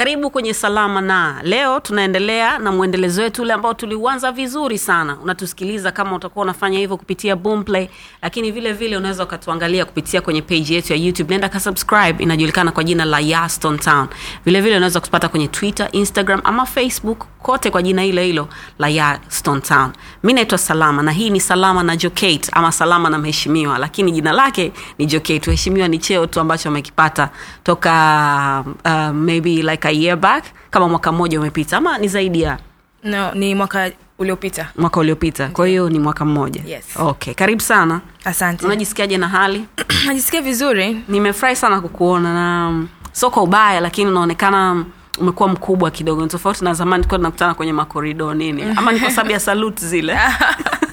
karibu kwenye Salama na leo tunaendelea na mwendelezo wetu ule ambao tuliuanza vizuri sana. Unatusikiliza kama utakuwa unafanya hivyo kupitia Boomplay, lakini vile vile unaweza ukatuangalia kupitia kwenye page yetu ya YouTube. Nenda ka subscribe, inajulikana kwa jina la Yaston Town. Vile vile unaweza kupata kwenye Twitter, Instagram ama Facebook, kote kwa jina hilo hilo la Yaston Town. Mimi naitwa Salama na hii ni Salama na Jokate ama Salama na Mheshimiwa, lakini jina lake ni Jokate. Mheshimiwa ni cheo tu ambacho amekipata toka uh, maybe like a year back, kama mwaka mmoja umepita ama ni zaidi ya no ni mwaka uliopita mwaka uliopita. Kwa hiyo ni mwaka mmoja. Yes. Okay, karibu sana. asante Unajisikiaje na hali? najisikia vizuri Nimefurahi sana kukuona na mm, sio kwa ubaya, lakini unaonekana mm, umekuwa mkubwa kidogo, ni tofauti na zamani tulikuwa tunakutana kwenye makorido nini, ama ni kwa sababu ya salut zile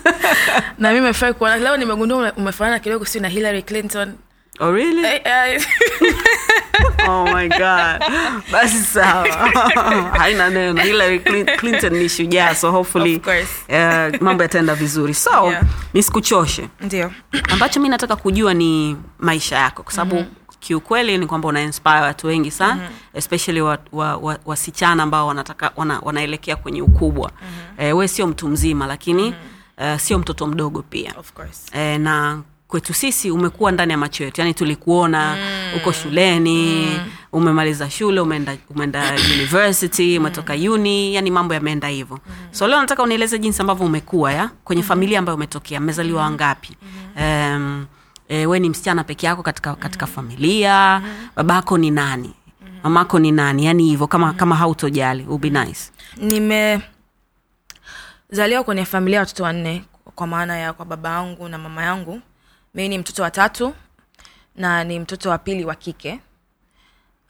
na mi mefurahi kuona leo nimegundua umefanana kidogo si na hillary clinton Oh, really? I, I... Oh my god. Basi sawa. Haina neno. Hillary Clinton ni shujaa so hopefully Of course. uh, mambo yataenda vizuri. So, Yeah. nisikuchoshe. ndio Ambacho mi nataka kujua ni maisha yako kwa sababu kiukweli ni kwamba una inspire watu wengi sana especially wa, wa, wa, wasichana ambao wanataka wana, wanaelekea kwenye ukubwa. Eh, we sio mtu mzima lakini eh, sio mtoto mdogo pia of course e, na kwetu sisi umekuwa ndani ya macho yetu. Yani tulikuona uko shuleni umemaliza shule umeenda umeenda university umetoka uni yani mambo yameenda hivyo. So leo nataka unieleze jinsi ambavyo umekuwa ya kwenye familia ambayo umetokea. Mmezaliwa wangapi? Um, e, we ni msichana peke yako katika, katika familia? Babako ni nani? Mamako ni nani? Yani hivyo kama, kama hautojali be nice. Nimezaliwa kwenye familia ya watoto wanne kwa maana ya kwa baba yangu na mama yangu mimi ni mtoto wa tatu na ni mtoto wa pili wa kike.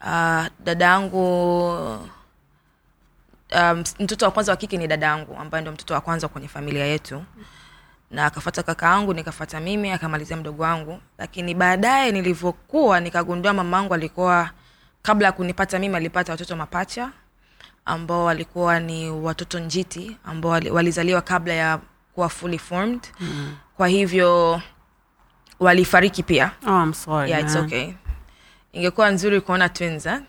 Uh, dada yangu um, mtoto wa kwanza wa kike ni dada yangu ambaye ndio mtoto wa kwanza kwenye familia yetu. Na akafata kaka yangu nikafata mimi akamalizia mdogo wangu. Lakini baadaye nilivyokuwa nikagundua mamaangu alikuwa kabla ya kunipata mimi alipata watoto mapacha ambao walikuwa ni watoto njiti ambao walizaliwa kabla ya kuwa fully formed. Mm. kwa hivyo walifariki pia. Oh, I'm sorry, yeah, it's man. okay. Ingekuwa nzuri kuona twins eh?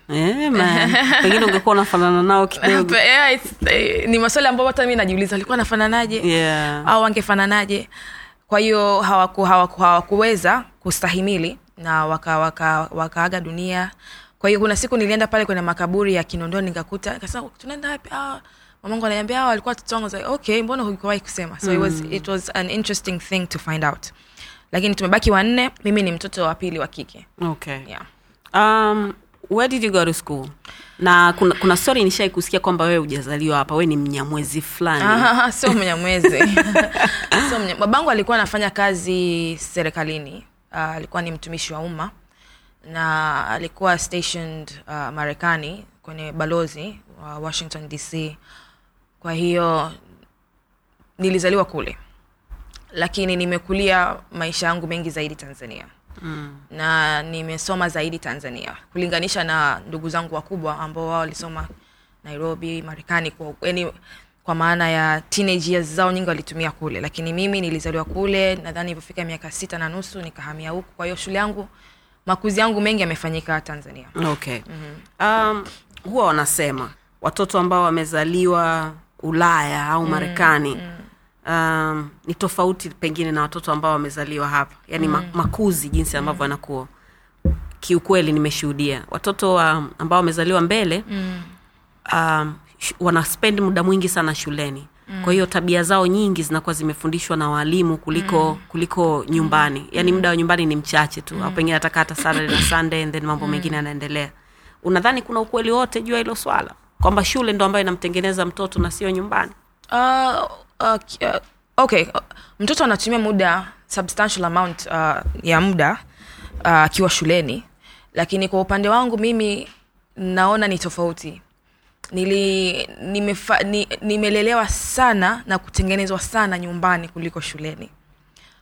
Man. pengine ungekuwa unafanana nao kidogo. Yeah, it's, eh, ni maswali ambayo hata mi najiuliza walikuwa anafananaje yeah. au wangefananaje kwa hiyo hawaku, hawaku, hawakuweza kustahimili na wakaaga waka, waka dunia. Kwa hiyo kuna siku nilienda pale kwenye makaburi ya kinondoni nikakuta nikasema tunaenda wapi? Ah, mamangu ananiambia ah, walikuwa watoto wangu. Like, okay mbona hukuwahi kusema? So it, was, it was an interesting thing to find out lakini tumebaki wanne mimi ni mtoto wa pili wa kike. Okay. Yeah. um, where did you go to school? Na kuna, kuna story nishai kusikia kwamba wewe hujazaliwa hapa wewe ni mnyamwezi fulani. Sio mnyamwezi. So mnya... babangu alikuwa anafanya kazi serikalini. Uh, alikuwa ni mtumishi wa umma. Na alikuwa stationed uh, marekani kwenye balozi wa washington dc kwa hiyo nilizaliwa kule lakini nimekulia maisha yangu mengi zaidi tanzania. Mm. na nimesoma zaidi tanzania. Kulinganisha na ndugu zangu wakubwa ambao wao walisoma nairobi marekani kwa, yani, kwa maana ya teenage years zao nyingi walitumia kule. Lakini mimi nilizaliwa kule nadhani ilivyofika miaka sita na nusu nikahamia huku. Kwa hiyo shule yangu makuzi yangu mengi yamefanyika tanzania. Okay. Um, huwa wanasema watoto ambao wamezaliwa ulaya au marekani um, ni tofauti pengine na watoto ambao wamezaliwa hapa. Yaani mm. makuzi jinsi ambavyo yanakuwa kiukweli nimeshuhudia. Watoto um, ambao wamezaliwa mbele um, sh- wanaspend muda mwingi sana shuleni. Mm. kwa hiyo tabia zao nyingi zinakuwa zimefundishwa na walimu kuliko mm. kuliko nyumbani. Yaani muda wa nyumbani ni mchache tu. Mm. au pengine ataka hata Saturday na Sunday and then mambo mm. mengine yanaendelea. Unadhani kuna ukweli wote juu ya hilo swala? Kwamba shule ndo ambayo inamtengeneza mtoto na sio nyumbani? Uh, uh, uh, okay uh, mtoto anatumia muda substantial amount uh, ya muda uh, akiwa shuleni. Lakini kwa upande wangu mimi naona ni tofauti. Nili nimefa, ni, nimelelewa sana na kutengenezwa sana nyumbani kuliko shuleni.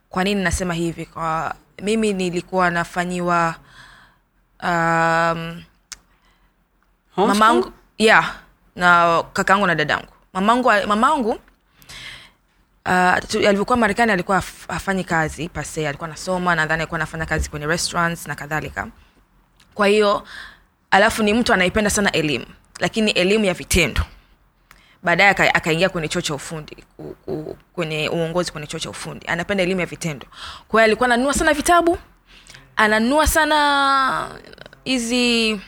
Kwa nini nasema hivi? Kwa mimi nilikuwa nafanyiwa um, mamangu yeah na kakaangu na dadangu. Mamangu mamangu uh, alivyokuwa marekani alikuwa haf- hafanyi kazi pase alikuwa anasoma nadhani alikuwa anafanya kazi kwenye restaurants na kadhalika. Kwa hiyo alafu ni mtu anaipenda sana elimu lakini elimu ya vitendo. Baadaye akaingia kwenye chuo cha ufundi kwenye uongozi kwenye chuo cha ufundi. Anapenda elimu ya vitendo. Kwa hiyo alikuwa ananunua sana vitabu ananunua sana hizi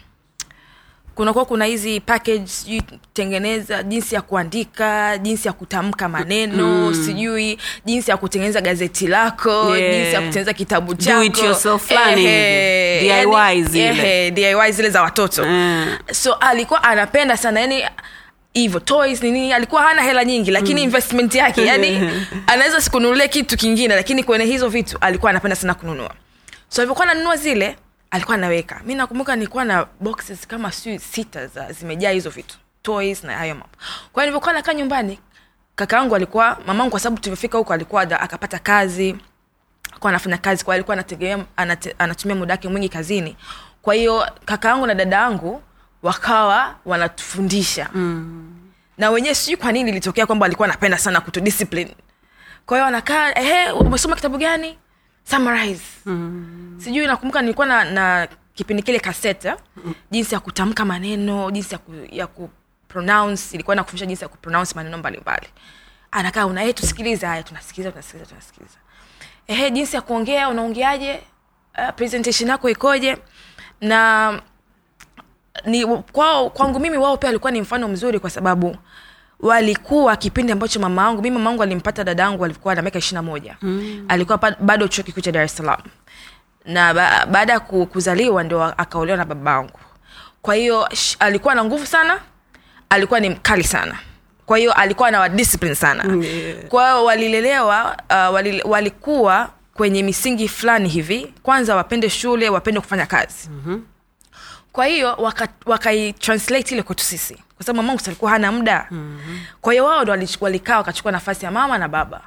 kunakuwa kuna hizi package sijui tengeneza jinsi ya kuandika jinsi ya kutamka maneno mm. sijui jinsi ya kutengeneza gazeti lako Yeah. jinsi ya kutengeneza kitabu Do chako it yourself fulani Ehe, hivi. yani- DIY zile. zile za watoto Mm. so alikuwa anapenda sana yani hivyo toys ni nini alikuwa hana hela nyingi lakini mm. investment yake yani anaweza sikununulia kitu kingine lakini kwenye hizo vitu alikuwa anapenda sana kununua so alivyokuwa ananunua zile alikuwa anaweka. Mi nakumbuka nilikuwa na boxes kama si sita za zimejaa hizo vitu. Toys na hayo mambo. Kwa hiyo nilivyokuwa nakaa nyumbani kaka yangu alikuwa mamangu kwa sababu tulivyofika huko alikuwa da- akapata kazi alikuwa anafanya kazi kwa alikuwa anategemea anate, anatumia muda wake mwingi kazini. Kwa hiyo kaka yangu na dada yangu wakawa wanatufundisha. Mm. na wenyewe sijui kwa nini ilitokea kwamba alikuwa anapenda sana kutudiscipline. Kwa hiyo anakaa ehe umesoma kitabu gani summarize. Mm. sijui nakumbuka nilikuwa na, na kipindi kile kaseta jinsi ya kutamka maneno jinsi ya ku, ya kupronounce ilikuwa nakufundisha jinsi ya kupronounce maneno mbalimbali. Anakaa una "Eh, tusikilize. Haya tunasikiliza tunasikiliza tunasikiliza. Ehe jinsi ya kuongea unaongeaje? Uh, presentation yako ikoje? Na ni kwao kwangu mimi wao pia walikuwa ni mfano mzuri kwa sababu walikuwa kipindi ambacho mama angu mi mama yangu alimpata dada angu alikuwa na miaka ishirina moja. Mm. alikuwa bado chuo kikuu cha dar es salaam. Na ba, baada ya kuzaliwa ndio akaolewa na baba angu kwa hiyo alikuwa na nguvu sana alikuwa ni mkali sana. Kwa hiyo alikuwa na discipline sana. Yeah. kwa hiyo walilelewa uh, wali, walikuwa kwenye misingi fulani hivi. Kwanza wapende shule wapende kufanya kazi. Mm-hmm. Kwa hiyo wakaitranslate waka wakai-translate ile kwetu sisi kwa sababu mamangu alikuwa hana muda mm-hmm. kwa hiyo wao ndo walikaa wakachukua nafasi ya mama na baba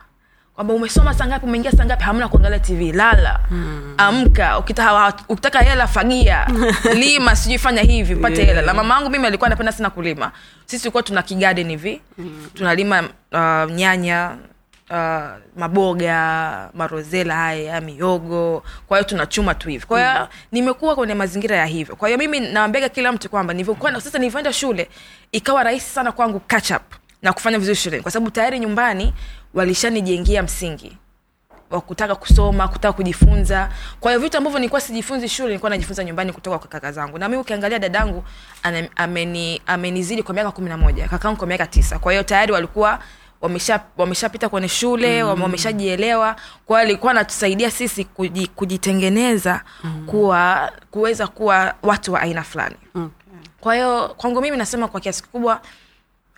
kwamba umesoma sangapi umeingia sangapi hamna kuangalia tv lala mm. amka ukitaka, ukitaka hela fagia lima sijui fanya hivi upate Yeah. hela na mama wangu mimi alikuwa anapenda sana kulima sisi tulikuwa tuna kigarden hivi mm. tunalima uh, nyanya uh, maboga marozela haya miogo kwa hiyo tunachuma tu hivi. Kwa hiyo mm. nimekuwa kwenye mazingira ya hivyo. Kwa hiyo mimi nawambega kila mtu kwamba nilivyokuwa sasa nilivyoenda shule ikawa rahisi sana kwangu catch up na kufanya vizuri shuleni. Kwa sababu tayari nyumbani walishanijengea msingi wa kutaka kusoma kutaka kujifunza. Kwa hiyo vitu ambavyo nilikuwa sijifunzi shule nilikuwa najifunza nyumbani kutoka kwa kaka zangu. Na mi ukiangalia dadangu ameni, amenizidi kwa miaka kumi na moja kakangu kwa miaka tisa. Kwa hiyo tayari walikuwa wamesha wameshapita kwenye shule mm. wameshajielewa kwao alikuwa anatusaidia sisi kuji, kujitengeneza mm. kuwa kuweza kuwa watu wa aina fulani Okay. kwa hiyo kwangu mimi nasema kwa kiasi kikubwa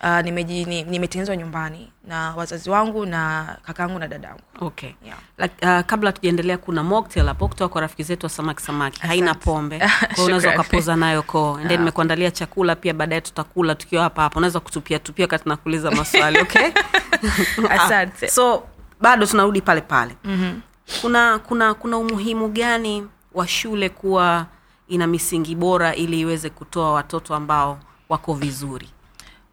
uh, nimetengenezwa nyumbani na wazazi wangu na kakaangu na dadangu. Okay. Yeah. like, uh, kabla tujaendelea kuna mocktail hapo kutoka kwa rafiki zetu wa samaki samaki. Haina pombe. Unaweza ukapoza nayo koo. And then nimekuandalia chakula pia baadaye tutakula tukiwa hapa hapa. Unaweza kutupia tupia wakati nakuuliza maswali okay? Asante. Ah, so bado tunarudi pale pale. Mm-hmm. kuna kuna kuna umuhimu gani wa shule kuwa ina misingi bora ili iweze kutoa watoto ambao wako vizuri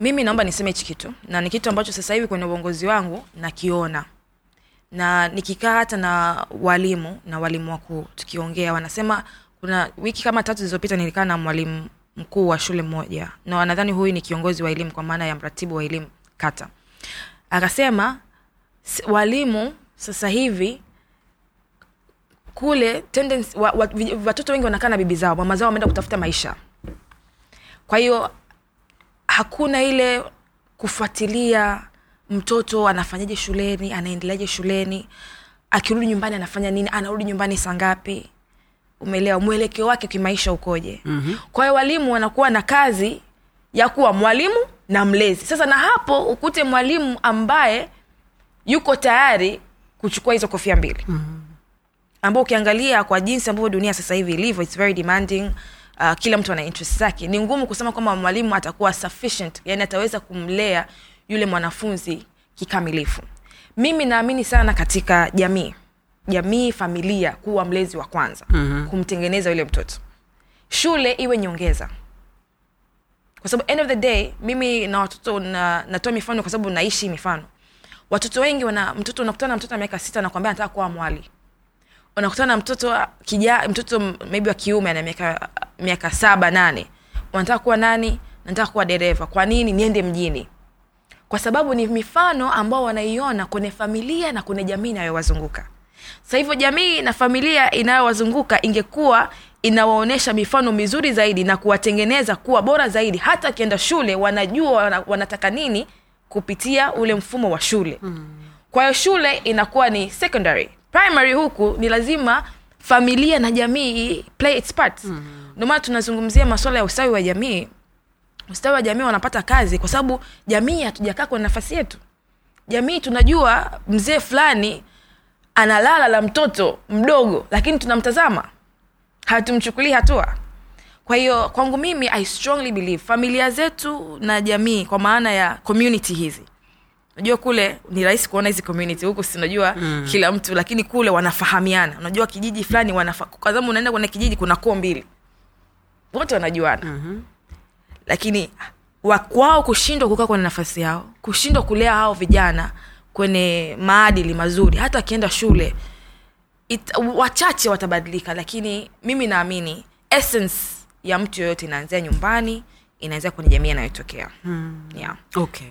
mimi naomba niseme hichi kitu na ni kitu ambacho sasa hivi kwenye uongozi wangu nakiona. Na nikikaa hata na walimu na walimu wakuu tukiongea wanasema kuna wiki kama tatu zilizopita nilikaa na mwalimu mkuu wa shule moja. Na nadhani huyu ni kiongozi wa elimu kwa maana ya mratibu wa elimu kata. Akasema walimu sasa hivi kule tendency, wa, wa, watoto wengi wanakaa na bibi zao mama zao wameenda kutafuta maisha. Kwa hiyo hakuna ile kufuatilia mtoto anafanyaje shuleni anaendeleaje shuleni akirudi nyumbani anafanya nini anarudi nyumbani saa ngapi? Umeelewa? Mwelekeo wake kimaisha ukoje? Mm-hmm. kwa hiyo walimu wanakuwa na kazi ya kuwa mwalimu na mlezi. Sasa na hapo ukute mwalimu ambaye yuko tayari kuchukua hizo kofia mbili. Mm-hmm. ambao ukiangalia kwa jinsi ambavyo dunia sasa hivi ilivyo its very demanding uh, kila mtu ana interest zake. Ni ngumu kusema kwamba mwalimu atakuwa sufficient yani ataweza kumlea yule mwanafunzi kikamilifu. Mimi naamini sana katika jamii jamii familia kuwa mlezi wa kwanza mm-hmm. kumtengeneza yule mtoto. Shule iwe nyongeza. Kwa sababu end of the day mimi na watoto na, natoa mifano kwa sababu naishi mifano. Watoto wengi wana mtoto unakutana na mtoto wa miaka sita anakwambia anataka kuwa mwali unakutana na mtoto kija mtoto maybe wa kiume ana miaka miaka saba nane. Unataka kuwa nani? Nataka kuwa dereva. Kwa nini? Niende mjini. Kwa sababu ni mifano ambao wanaiona kwenye familia na kwenye jamii inayowazunguka. Sa hivyo jamii na familia inayowazunguka ingekuwa inawaonyesha mifano mizuri zaidi na kuwatengeneza kuwa bora zaidi hata akienda shule wanajua wanataka nini kupitia ule mfumo wa shule. Mm. Kwa hiyo shule inakuwa ni secondary. Primary huku ni lazima familia na jamii play its part. Mm. ndio maana tunazungumzia masuala ya ustawi wa jamii. Ustawi wa jamii wanapata kazi kwa sababu jamii hatujakaa kwenye nafasi yetu. Jamii tunajua mzee fulani analala la mtoto mdogo lakini tunamtazama. Hatumchukulii hatua. Kwa hiyo kwangu mimi i strongly believe familia zetu na jamii kwa maana ya community hizi unajua kule ni rahisi kuona hizi community huku sinajua mm. kila mtu lakini kule wanafahamiana unajua kijiji fulani wanafa kwa unaenda kwenye kijiji kuna koo mbili wote wanajuana mm-hmm. lakini wakwao kushindwa kukaa kwenye nafasi yao kushindwa kulea hao vijana kwenye maadili mazuri hata akienda shule it, wachache watabadilika lakini mimi naamini essence ya mtu yoyote inaanzia nyumbani inaanzia kwenye jamii anayotokea hmm. yeah. okay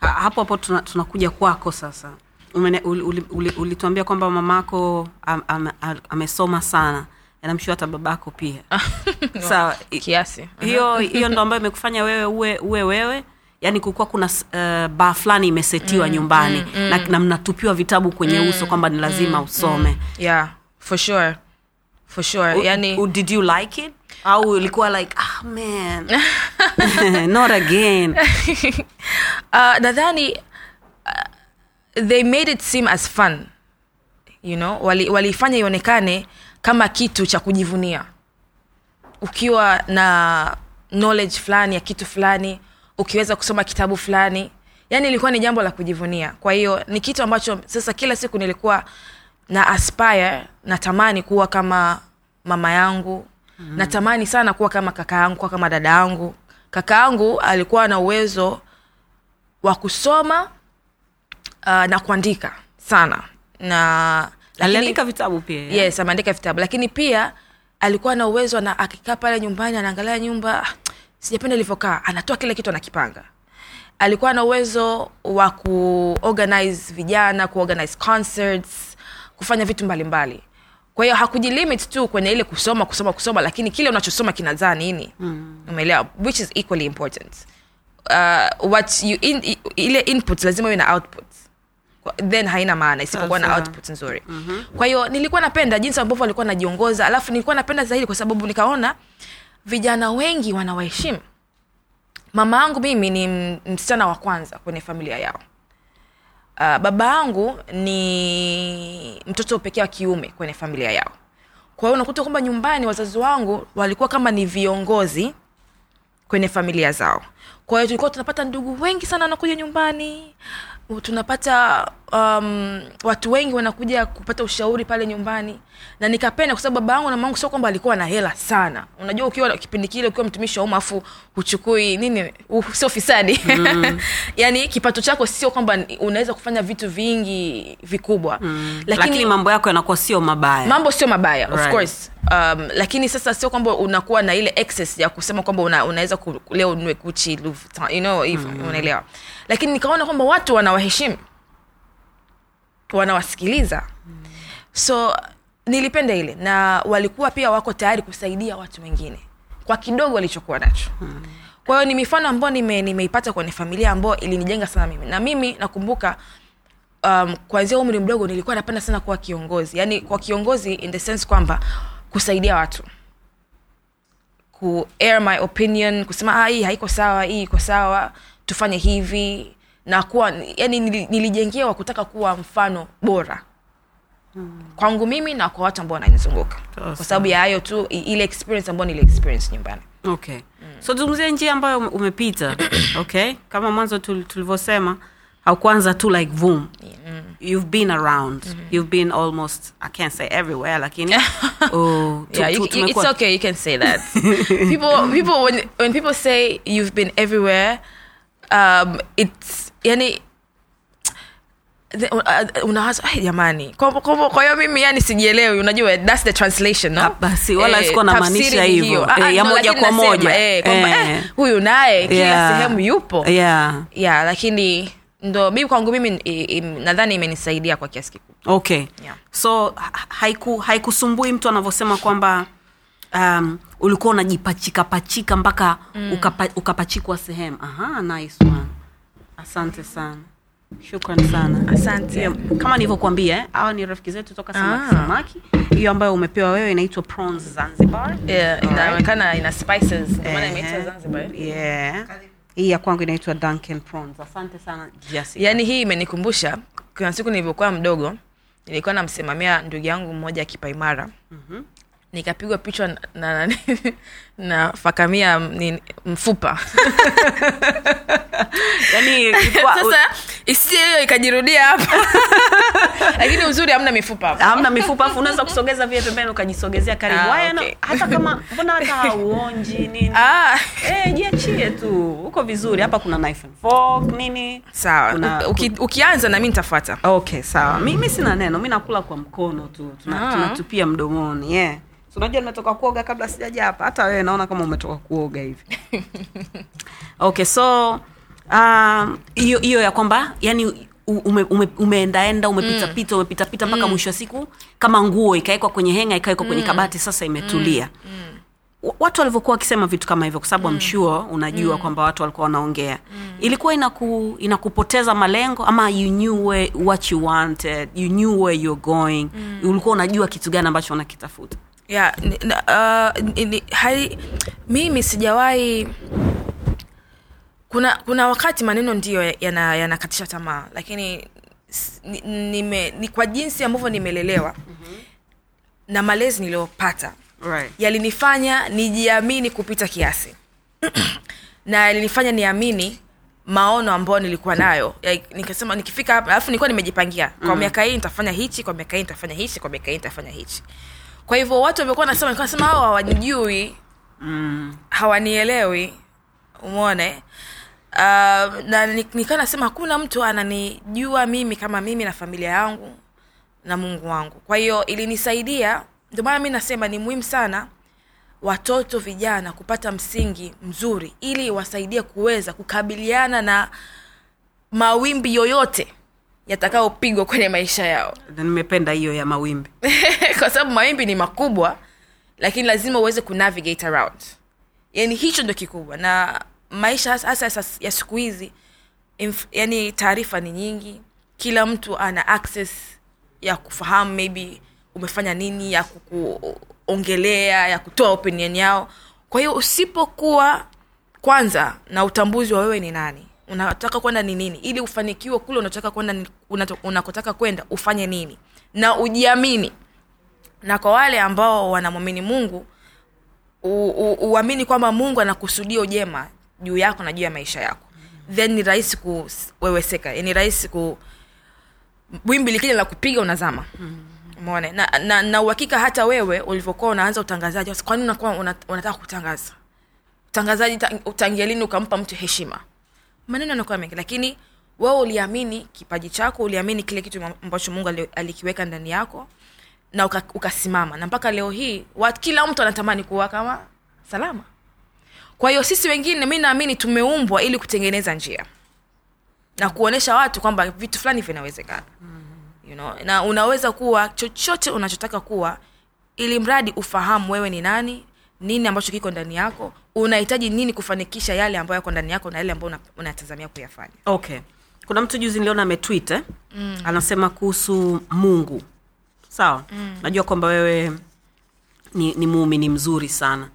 ha, hapo hapo tuna- tunakuja kwako sasa. Umene- uli- uli- uli- ulituambia kwamba mamako am- am- am- amesoma sana. Namshua hata babako pia. Sawa. kiasi. Hiyo hiyo ndo ambayo imekufanya wewe uwe uwe wewe. Yaani kukuwa kuna uh, baa fulani imesetiwa mm, nyumbani mm, mm. na, na mnatupiwa vitabu kwenye uso kwamba ni lazima usome. Yeah for sure for sure yani U, did you like it? Au ilikuwa like ah man. Not again. Uh, nadhani uh, they made it seem as fun you know? Wali- ionekane kama kitu cha kujivunia. Ukiwa na knowledge fulani ya kitu fulani ukiweza kusoma kitabu fulani yani ilikuwa ni jambo la kujivunia. Kwa hiyo ni kitu ambacho sasa kila siku nilikuwa na aspire natamani kuwa kama mama yangu. Mm-hmm. natamani sana kuwa kama kaka yangu kuwa kama dada yangu. Kaka yangu alikuwa na uwezo wa kusoma uh, na kuandika sana. Na aliandika vitabu pia yes ameandika vitabu. Lakini pia alikuwa na uwezo na akikaa pale nyumbani anaangalia nyumba "Ah, sijapenda ilivyokaa anatoa kile kitu anakipanga. Alikuwa na uwezo wa kuorganize vijana kuorganize concerts kufanya vitu mbalimbali. Mbali. kwa hiyo hakujilimit tu kwenye ile kusoma kusoma kusoma lakini kile unachosoma kinazaa nini? Mm. umeelewa? Which is equally important. Uh, what you in, ile input lazima iwe na output then haina maana isipokuwa na output nzuri. Mm-hmm. kwa hiyo nilikuwa napenda jinsi ambavyo alikuwa anajiongoza alafu nilikuwa napenda zaidi kwa sababu nikaona vijana wengi wanawaheshimu. Mama yangu mimi ni msichana wa kwanza kwenye familia yao uh, baba yangu ni mtoto pekee wa kiume kwenye familia yao. Kwa hiyo unakuta kwamba nyumbani wazazi wangu walikuwa kama ni viongozi kwenye familia zao. Kwa hiyo tulikuwa tunapata ndugu wengi sana wanakuja nyumbani tunapata um, watu wengi wanakuja kupata ushauri pale nyumbani. Na nikapenda kwa sababu baba yangu na mamangu sio kwamba alikuwa na hela sana. Unajua ukiwa kipindi kile ukiwa mtumishi wa umma afu huchukui nini uh, sio fisadi. Mm. yani kipato chako sio kwamba unaweza kufanya vitu vingi vikubwa. Mm. lakini, lakini mambo yako yanakuwa sio mabaya. Mambo sio mabaya of course. Um, lakini sasa sio kwamba unakuwa na ile excess ya kusema kwamba una, unaweza ku, leo unue kuchi you know hivyo mm. unaelewa lakini nikaona kwamba watu wanawaheshimu. Wanawasikiliza. So nilipenda ile. Na walikuwa pia wako tayari kusaidia watu wengine. Kwa kidogo walichokuwa nacho. Kwa hiyo ni mifano ambayo nime, kwenye familia ambayo ilinijenga sana mimi. Na mimi nakumbuka um, kuanzia umri mdogo nilikuwa napenda sana kuwa kiongozi. Yaani kwa kiongozi in the sense kwamba kusaidia watu. Ku air my opinion kusema ah, hii haiko sawa hii iko sawa tufanye hivi na kuwa yani nilijengewa kutaka kuwa mfano bora hmm. kwangu mimi na kwa watu ambao wananizunguka awesome. kwa sababu ya hayo tu ile experience ambayo nili experience nyumbani okay so tuzungumzie njia ambayo umepita okay kama mwanzo tul- tulivyosema haukuanza tu like boom you've been around you've been almost i can't say everywhere lakini oh, tu- yeah, you, tu- you, it's okay. You can say that. people, people, when when people say you've been everywhere, um, it's yani uh, unawaza "Ai, jamani kwa hiyo mimi yani sijielewi unajua that's the translation no? Basi, wala Eh, sikuwa namaanisha hivyo. Ah, ya moja kwa moja. eh, kwamba, Eh. eh, huyu naye kila Yeah. sehemu yupo yeah yeah lakini ndo mi kwangu mimi nadhani imenisaidia kwa kiasi kikubwa okay Yeah. so haikusumbui haiku mtu anavyosema kwamba um, ulikuwa unajipachika pachika mpaka mm. ukapa, ukapachikwa sehemu. Aha nice one. Asante sana. Shukran sana. Asante. yeah. kama nilivyokuambia eh, hawa ni rafiki zetu toka samaki. Ah. samaki. Hiyo ambayo umepewa wewe inaitwa prawns zanzibar. Yeah, inaonekana ina spices. Maana imeitwa Zanzibar. Yeah. Hii ya kwangu inaitwa duncan prawns. Asante sana Jessica. yani hii imenikumbusha kuna siku nilivyokuwa mdogo nilikuwa namsimamia ndugu yangu mmoja kipaimara mm-hmm. Nikapigwa pichwa na, na, na, na fakamia ni, mfupa. Yani kipua, sasa isije hiyo ikajirudia hapa. Lakini uzuri hamna mifupa hapa. Hamna mifupa afu unaweza kusogeza vile pembeni ukajisogezea karibu. Ah, okay. Na, hata kama mbona hata hauonji nini? Ah, e, jiachie tu. Uko vizuri. Hapa kuna knife and fork nini? Sawa. Kuna- Uki, ukianza na mi nitafuata. Okay sawa. Mi, mi sina neno. Mi nakula kwa mkono tu. Tuna, Ah. tunatupia mdomoni yeah. So, unajua nimetoka kuoga kabla sijaja hapa hata wewe naona kama umetoka kuoga hivi. Okay so um, hiyo hiyo ya kwamba yani ume, ume, umeendaenda umepitapita umepitapita mpaka mwisho wa siku kama nguo ikawekwa kwenye henga ikawekwa kwenye kabati sasa imetulia. Wa- watu walivyokuwa wakisema vitu kama hivyo kwa sababu mm. amshua unajua mm. kwamba watu walikuwa wanaongea. Mm. ilikuwa inaku, inakupoteza malengo ama you knew where, what you wanted you knew where you're going. Mm. ulikuwa unajua kitu gani ambacho unakitafuta na- uh, ni- hai, mimi sijawahi kuna kuna wakati maneno ndiyo yana- yanakatisha tamaa lakini ni, nime, ni kwa jinsi ambavyo nimelelewa mm-hmm. na malezi niliyopata right. yalinifanya nijiamini kupita kiasi. Na yalinifanya niamini maono ambayo nilikuwa nayo. Ya, nikasema nikifika hapa alafu nilikuwa nimejipangia. Kwa miaka hii nitafanya hichi kwa miaka hii nitafanya hichi kwa miaka hii nitafanya hichi kwa hivyo watu wamekuwa nasema nasema hao hawanijui mm. hawanielewi. Umone uh, na nikaa nikawa nasema hakuna mtu ananijua mimi kama mimi na familia yangu na mungu wangu. Kwa hiyo ilinisaidia ndio maana mi nasema ni muhimu sana watoto vijana kupata msingi mzuri ili wasaidie kuweza kukabiliana na mawimbi yoyote yatakayopigwa kwenye maisha yao. Nimependa hiyo ya mawimbi. Kwa sababu mawimbi ni makubwa lakini lazima uweze kunavigate around. Yani hicho ndo kikubwa. Na maisha hasa ya siku hizi yani taarifa ni nyingi. Kila mtu ana access ya kufahamu maybe umefanya nini ya kukuongelea ya kutoa opinion yao. Kwa hiyo usipokuwa kwanza na utambuzi wa wewe ni nani unataka kwenda ni nini? Ili ufanikiwe kule unataka kwenda unakotaka kwenda ufanye nini? Na ujiamini. Na kwa wale ambao wanamwamini mungu uamini kwamba mungu anakusudia ujema juu yako na juu ya maisha yako. Then ni rahisi kuweweseka ni rahisi ku wimbi likija la kupiga unazama. Mone na, na, na uhakika hata wewe ulivyokuwa unaanza utangazaji kwa unakuwa unataka kutangaza? Utangazaji ta- lini ukampa mtu heshima maneno yanakuwa mengi lakini wewe uliamini kipaji chako uliamini kile kitu ambacho mungu alikiweka ndani yako na uka- ukasimama. Na mpaka leo hii wat, kila mtu anatamani kuwa kama salama. Kwa hiyo sisi wengine mi naamini tumeumbwa ili kutengeneza njia na kuonyesha watu kwamba vitu fulani vinawezekana. You know, na unaweza kuwa chochote unachotaka kuwa ili mradi ufahamu wewe ni nani nini ambacho kiko ndani yako unahitaji nini kufanikisha yale ambayo yako ndani yako na yale ambayo una- kuyafanya okay kuna mtu juzi niliona ametwit eh? mm. anasema kuhusu mungu sawa mm. najua kwamba wewe ni, ni muumini mzuri sana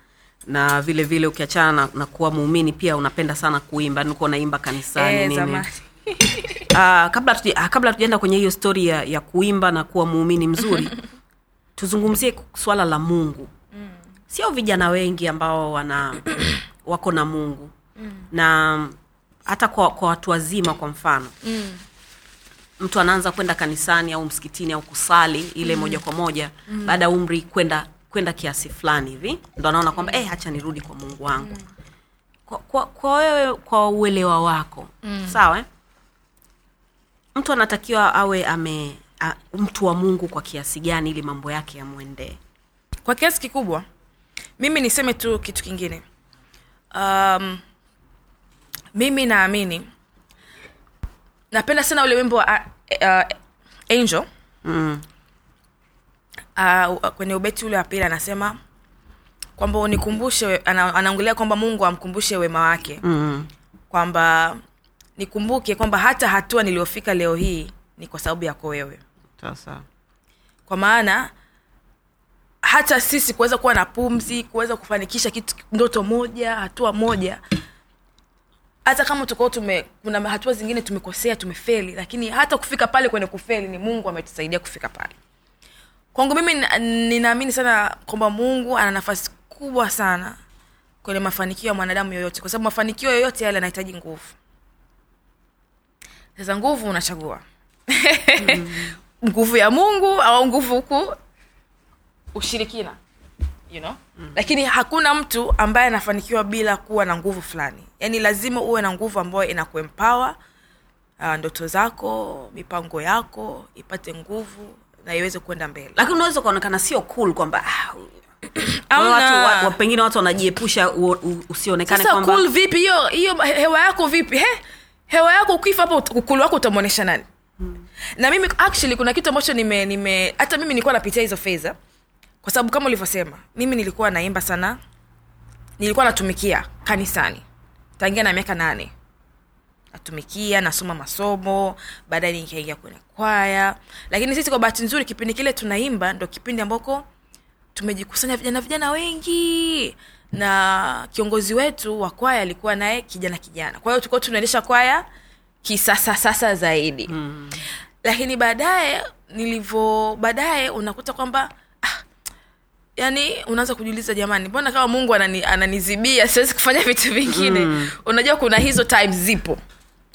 na vile vile ukiachana na, na kuwa muumini pia unapenda sana kuimba nilikuwa unaimba kanisani e, nini. Ah, kabla tuja, uh, kabla tujaenda kwenye hiyo stori ya, ya kuimba na kuwa muumini mzuri tuzungumzie swala la mungu. Sio vijana wengi ambao wana wako na mungu mm. na hata kwa, kwa watu wazima kwa mfano mm. mtu anaanza kwenda kanisani au msikitini au kusali ile mm. moja kwa moja mm. baada ya umri kwenda kwenda kiasi fulani hivi ndo anaona kwamba eh, hacha nirudi kwa mungu wangu mm. kwa, kwa, kwa wewe kwa uelewa wako mm. sawa eh? mtu anatakiwa awe ame a, mtu wa mungu kwa kiasi gani ili mambo yake yamwendee kwa kiasi kikubwa mimi niseme tu kitu kingine. Um, mimi naamini napenda sana ule wimbo wa uh, uh, angel. Mm. uh, kwenye ubeti ule wa pili anasema kwamba unikumbushe ana, anaongelea kwamba mungu amkumbushe wema wake. Mm. kwamba nikumbuke kwamba hata hatua niliyofika leo hii ni kwa sababu yako wewe. Kwa maana hata sisi kuweza kuwa na pumzi kuweza kufanikisha kitu ndoto moja hatua moja. Hata kama tukao tume kuna hatua zingine tumekosea tumefeli lakini hata kufika pale kwenye kufeli ni mungu ametusaidia kufika pale. Kwangu mimi ninaamini sana kwamba mungu ana nafasi kubwa sana kwenye mafanikio ya mwanadamu yoyote kwa sababu mafanikio yoyote yale yanahitaji nguvu. Sasa nguvu unachagua. Nguvu ya mungu au nguvu huku ushirikina you know? mm. lakini hakuna mtu ambaye anafanikiwa bila kuwa na nguvu fulani. Yaani lazima uwe na nguvu ambayo inakuempower uh, ndoto zako mipango yako ipate nguvu na iweze kwenda mbele. Lakini unaweza ukaonekana sio cool kwamba ah, watu, wa, pengine watu wanajiepusha usionekane kwamba cool vipi? Hiyo hiyo hewa yako vipi? He? Hewa yako ukifa hapo ukulu wako utamwonyesha nani? Hmm. na mimi actually kuna kitu ambacho nime nime hata mimi nilikuwa napitia hizo fedha kwa sababu kama ulivyosema mimi nilikuwa naimba sana nilikuwa natumikia kanisani. Tangia na miaka nane. Natumikia nasoma masomo baadaye nikaingia kwenye kwaya. Lakini sisi kwa bahati nzuri kipindi kile tunaimba ndo kipindi ambako tumejikusanya vijana vijana wengi. Na kiongozi wetu wa kwaya alikuwa naye kijana kijana. Kwa hiyo tulikuwa tunaendesha kwaya kisasa sasa zaidi. Mm. lakini baadaye nilivyo baadaye unakuta kwamba yani unaanza kujiuliza jamani mbona kama mungu anani, ananizibia siwezi kufanya vitu vingine? Mm. unajua kuna hizo time zipo.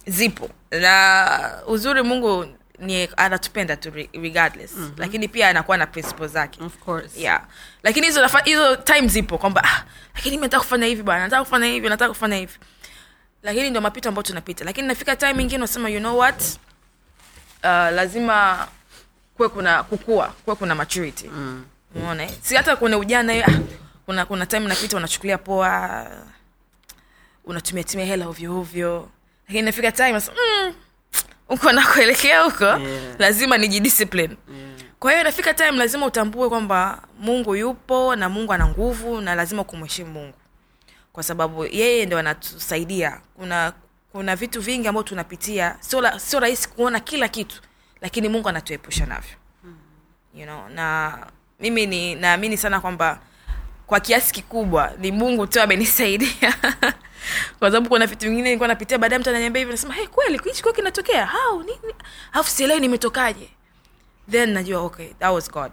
Zipo. Na uzuri mungu ni anatupenda tu re- regardless. Mm-hmm. lakini pia anakuwa na principle zake. Of course. yeah. Lakini hizo hizo time zipo kwamba ah, lakini mi nataka kufanya hivi bwana nataka kufanya hivi nataka kufanya hivi. Lakini ndio mapito ambayo tunapita. Lakini nafika time ingine unasema you know what? Uh, lazima kuwe kuna kukua kuwe kuna maturity. Mm. Umeona eh? si hata kwenye ujana hiyo, ah, kuna kuna time napita unachukulia poa unatumia tumia hela ovyo ovyo lakini nafika time unasema, mm, uko nakuelekea huko Yeah. lazima nijidiscipline Yeah. kwa hiyo nafika time lazima utambue kwamba mungu yupo na mungu ana nguvu na lazima kumheshimu mungu kwa sababu yeye ndo anatusaidia kuna kuna vitu vingi ambavyo tunapitia sio sio rahisi kuona kila kitu lakini mungu anatuepusha navyo you know, na mimi ni naamini sana kwamba kwa kiasi kikubwa ni mungu tu amenisaidia. Kwa sababu kuna vitu vingine nilikuwa napitia baadaye mtu ananiambia hivi nasema hey, kweli hichi kwa kinatokea? How? Nini alafu sielewi nimetokaje. Then najua okay that was god.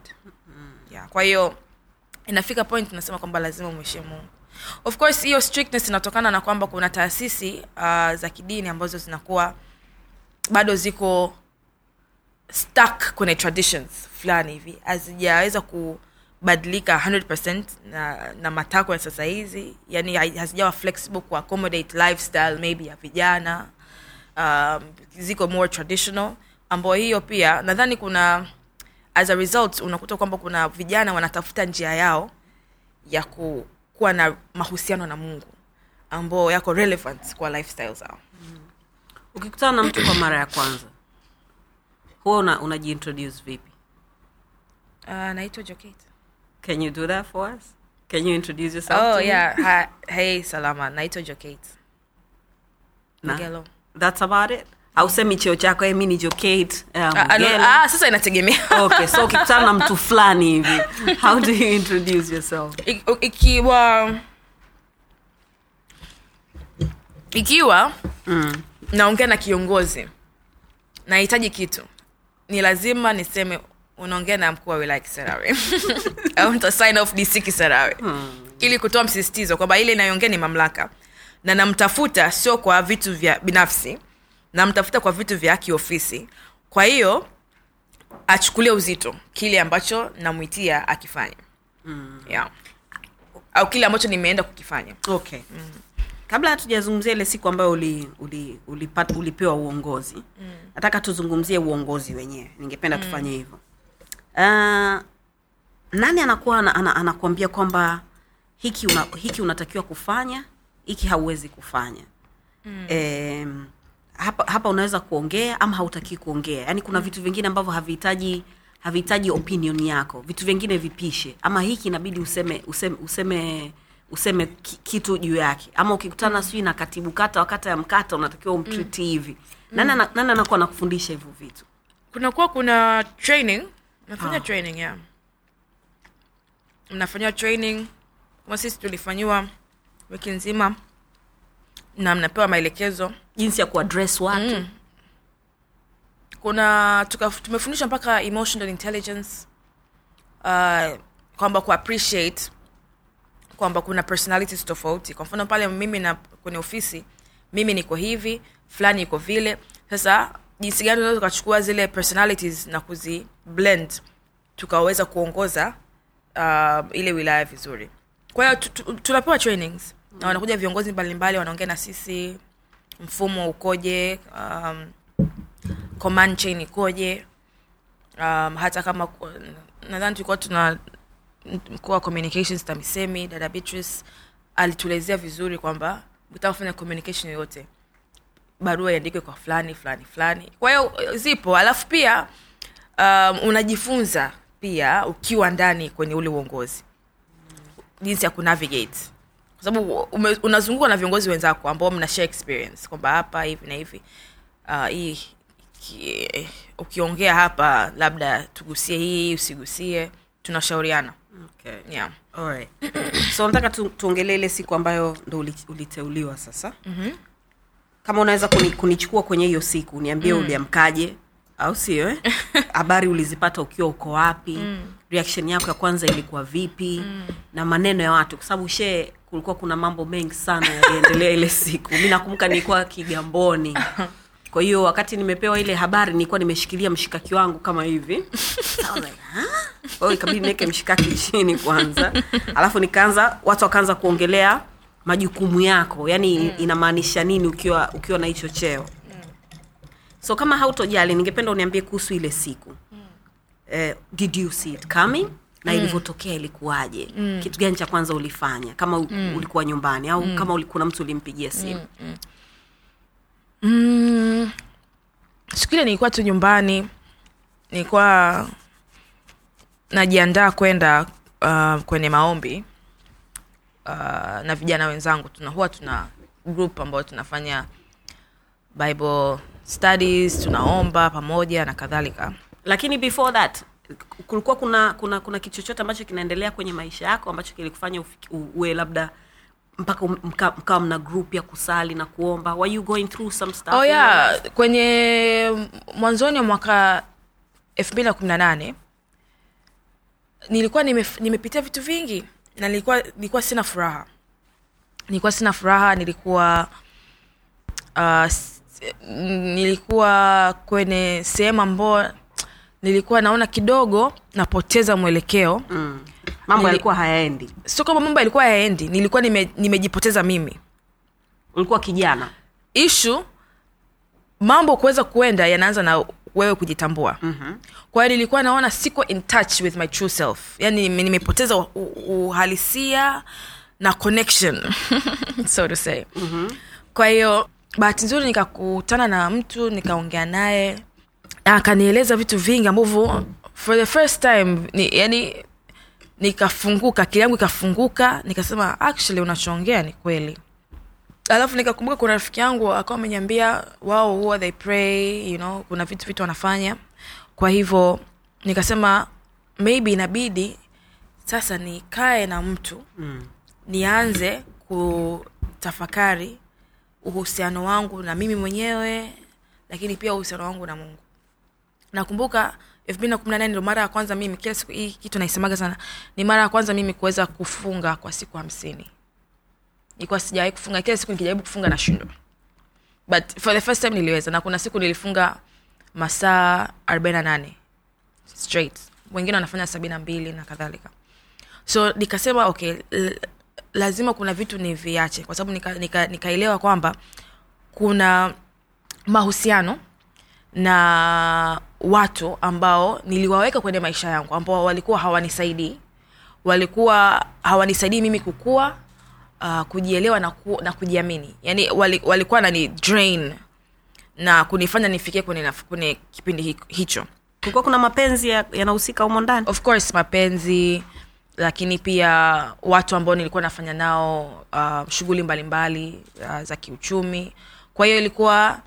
Yeah. kwa hiyo inafika point tunasema kwamba lazima umwishie mungu. Of course hiyo strictness inatokana na kwamba kuna taasisi uh, za kidini ambazo zinakuwa bado ziko stuck kwenye traditions fulani hivi. Hazijaweza kubadilika 100 na, na matakwa ya sasa hizi. Yani hazijawa flexible ku accommodate lifestyle maybe ya vijana um, ziko more traditional. Ambayo hiyo pia nadhani kuna as a result unakuta kwamba kuna vijana wanatafuta njia yao ya ku, kuwa na mahusiano na mungu ambao yako relevant kwa lifestyle zao. Ukikutana na mtu kwa mara ya kwanza huwa una, unajiintroduce vipi? Uh, naitwa joket can you do that for us? Can you introduce yourself oh to yeah. Ha, hey salama. Naitwa joket that's about it? Ausemi cheo chako "Eh, mi ni jokate uh, Ah, ah, no, Mugelo." ah, sasa inategemea. Okay so ukikutana na mtu fulani hivi how do you introduce yourself? Ikiwa ikiwa mm. naongea na kiongozi nahitaji kitu ni lazima niseme unaongea na mkuu wa wilaya kisarawe. Au nita sign off dc kisarawe. Ili kutoa msisitizo kwamba ile inayoongea ni mamlaka. Na namtafuta sio kwa vitu vya binafsi namtafuta kwa vitu vya kiofisi. Kwa hiyo achukulie uzito kile ambacho namwitia akifanya mm. yeah. au kile ambacho nimeenda kukifanya. Okay kabla hatujazungumzia ile siku ambayo uli, uli, ulipat, ulipewa uongozi mm. nataka tuzungumzie uongozi wenyewe ningependa mm. tufanye hivyo uh, nani anakuwa ana, ana, anakuambia kwamba hiki una, hiki unatakiwa kufanya hiki hauwezi kufanya mm. e, hapa, hapa unaweza kuongea ama hautakii kuongea yaani kuna mm. vitu vingine ambavyo havihitaji havihitaji opinion yako vitu vingine vipishe ama hiki inabidi useme useme useme useme kitu juu yake. Ama ukikutana sijui na katibu kata wakata ya mkata unatakiwa umtriti hivi. Nani ana- nani anakuwa anakufundisha hivyo vitu? Kunakuwa kuna training. Nafanya training yeah. mnafanyiwa training. Kama sisi tulifanyiwa wiki nzima na mnapewa maelekezo. Jinsi ya kuadres watu. Mm. kuna tuka, tumefundishwa mpaka emotional intelligence uh, kwamba ku appreciate kwamba kuna personalities tofauti. Kwa mfano pale mimi na kwenye ofisi mimi niko hivi fulani iko vile. Sasa jinsi gani unaweza ukachukua zile personalities na kuzi blend tukaweza kuongoza uh, ile wilaya vizuri. Kwa hiyo tu- tu- tunapewa trainings. Na wanakuja viongozi mbalimbali wanaongea na sisi mfumo ukoje um, command chain ikoje um, hata kama nadhani tulikuwa tuna mkuu wa communications tamisemi dada beatrice alituelezea vizuri kwamba ukitaka kufanya communication yoyote barua iandikwe kwa fulani fulani fulani. Kwa hiyo zipo. Alafu pia um, unajifunza pia ukiwa ndani kwenye ule uongozi jinsi ya kunavigate. Kwa sababu unazungukwa na viongozi wenzako ambao mna share experience kwamba hapa hivi na hivi. Uh, hii ukiongea hapa labda tugusie hii usigusie tunashauriana okay. yeah. Alright. so nataka tu, tuongelee ile siku ambayo ndo uli- uliteuliwa sasa mm-hmm. kama unaweza kuni, kunichukua kwenye hiyo siku niambie mm. uliamkaje au sio eh? habari ulizipata ukiwa uko wapi mm. reaction yako ya kwanza ilikuwa vipi mm. na maneno ya watu kwa sababu shee kulikuwa kuna mambo mengi sana yaliendelea ile siku mi nakumbuka nilikuwa kigamboni kwa hiyo wakati nimepewa ile habari nilikuwa nimeshikilia mshikaki wangu kama hivi ikabidi niweke mshikaki chini kwanza alafu nikaanza watu wakaanza kuongelea majukumu yako yani mm. inamaanisha nini ukiwa ukiwa na hicho cheo so kama hautojali ningependa uniambie kuhusu ile siku mm. eh, did you see it coming na mm. ilivyotokea ilikuwaje mm. kitu gani cha kwanza ulifanya kama mm. ulikuwa nyumbani au mm. kama kuna mtu ulimpigia simu mm. mm, siku ile nilikuwa tu nyumbani nilikuwa najiandaa kwenda uh, kwenye maombi uh, na vijana wenzangu tuna tuna group ambayo tunafanya bible studies tunaomba pamoja na kadhalika. Lakini before that kulikuwa kuna kuna kuna kitu chochote ambacho kinaendelea kwenye maisha yako ambacho kilikufanya uwe labda mpaka um- mka- mkawa mna group ya kusali na kuomba. Were you going through some stuff oh yeah. kwenye mwanzoni wa mwaka elfu mbili na kumi na nane nilikuwa nimepitia vitu vingi na nilikuwa nilikuwa sina furaha. Nilikuwa sina furaha nilikuwa uh, nilikuwa kwenye sehemu ambao nilikuwa naona kidogo napoteza mwelekeo. Mm. Mambo yalikuwa hayaendi. Sio kwamba mambo yalikuwa hayaendi nilikuwa nime, nimejipoteza mimi. Ulikuwa kijana. Ishu mambo kuweza kuenda yanaanza na wewe kujitambua. Mm-hmm. kwa hiyo nilikuwa naona siko in touch with my true self. Yani nimepoteza u- u- uhalisia na connection so to say. Mm-hmm. kwa hiyo bahati nzuri nikakutana na mtu nikaongea naye na akanieleza vitu vingi ambavyo for the first time ni, yani nikafunguka akili yangu ikafunguka nikasema actually unachoongea ni kweli. Alafu nikakumbuka kuna rafiki yangu akawa ameniambia wao huwa they pray you know kuna vitu vitu wanafanya. Kwa hivyo nikasema maybe inabidi sasa nikae na mtu Mm. nianze kutafakari uhusiano wangu na mimi mwenyewe lakini pia uhusiano wangu na mungu. Nakumbuka elfu mbili na kumi na nane ndo mara ya kwanza mimi kila siku hii kitu naisemaga sana. Ni mara ya kwanza mimi kuweza kufunga kwa siku hamsini. Nilikuwa sijawahi kufunga. Kila siku nikijaribu kufunga nashindwa. But for the first time niliweza na kuna siku nilifunga masaa arobaini na nane. Straight. Wengine wanafanya sabini na mbili na kadhalika. So nikasema okay lazima kuna vitu niviache. Kwa sababu nikaelewa nika, nika kwamba kuna mahusiano na watu ambao niliwaweka kwenye maisha yangu ambao walikuwa hawanisaidii. Walikuwa hawanisaidii mimi kukua uh, kujielewa na, ku, na kujiamini. Yani wali, walikuwa nani drain na kunifanya nifikie kwenye, kwenye kipindi hicho. Kulikuwa kuna mapenzi ya- humo ndani? Of course mapenzi lakini pia watu ambao nilikuwa nafanya nao uh, shughuli mbalimbali uh, za kiuchumi. Kwa hiyo ilikuwa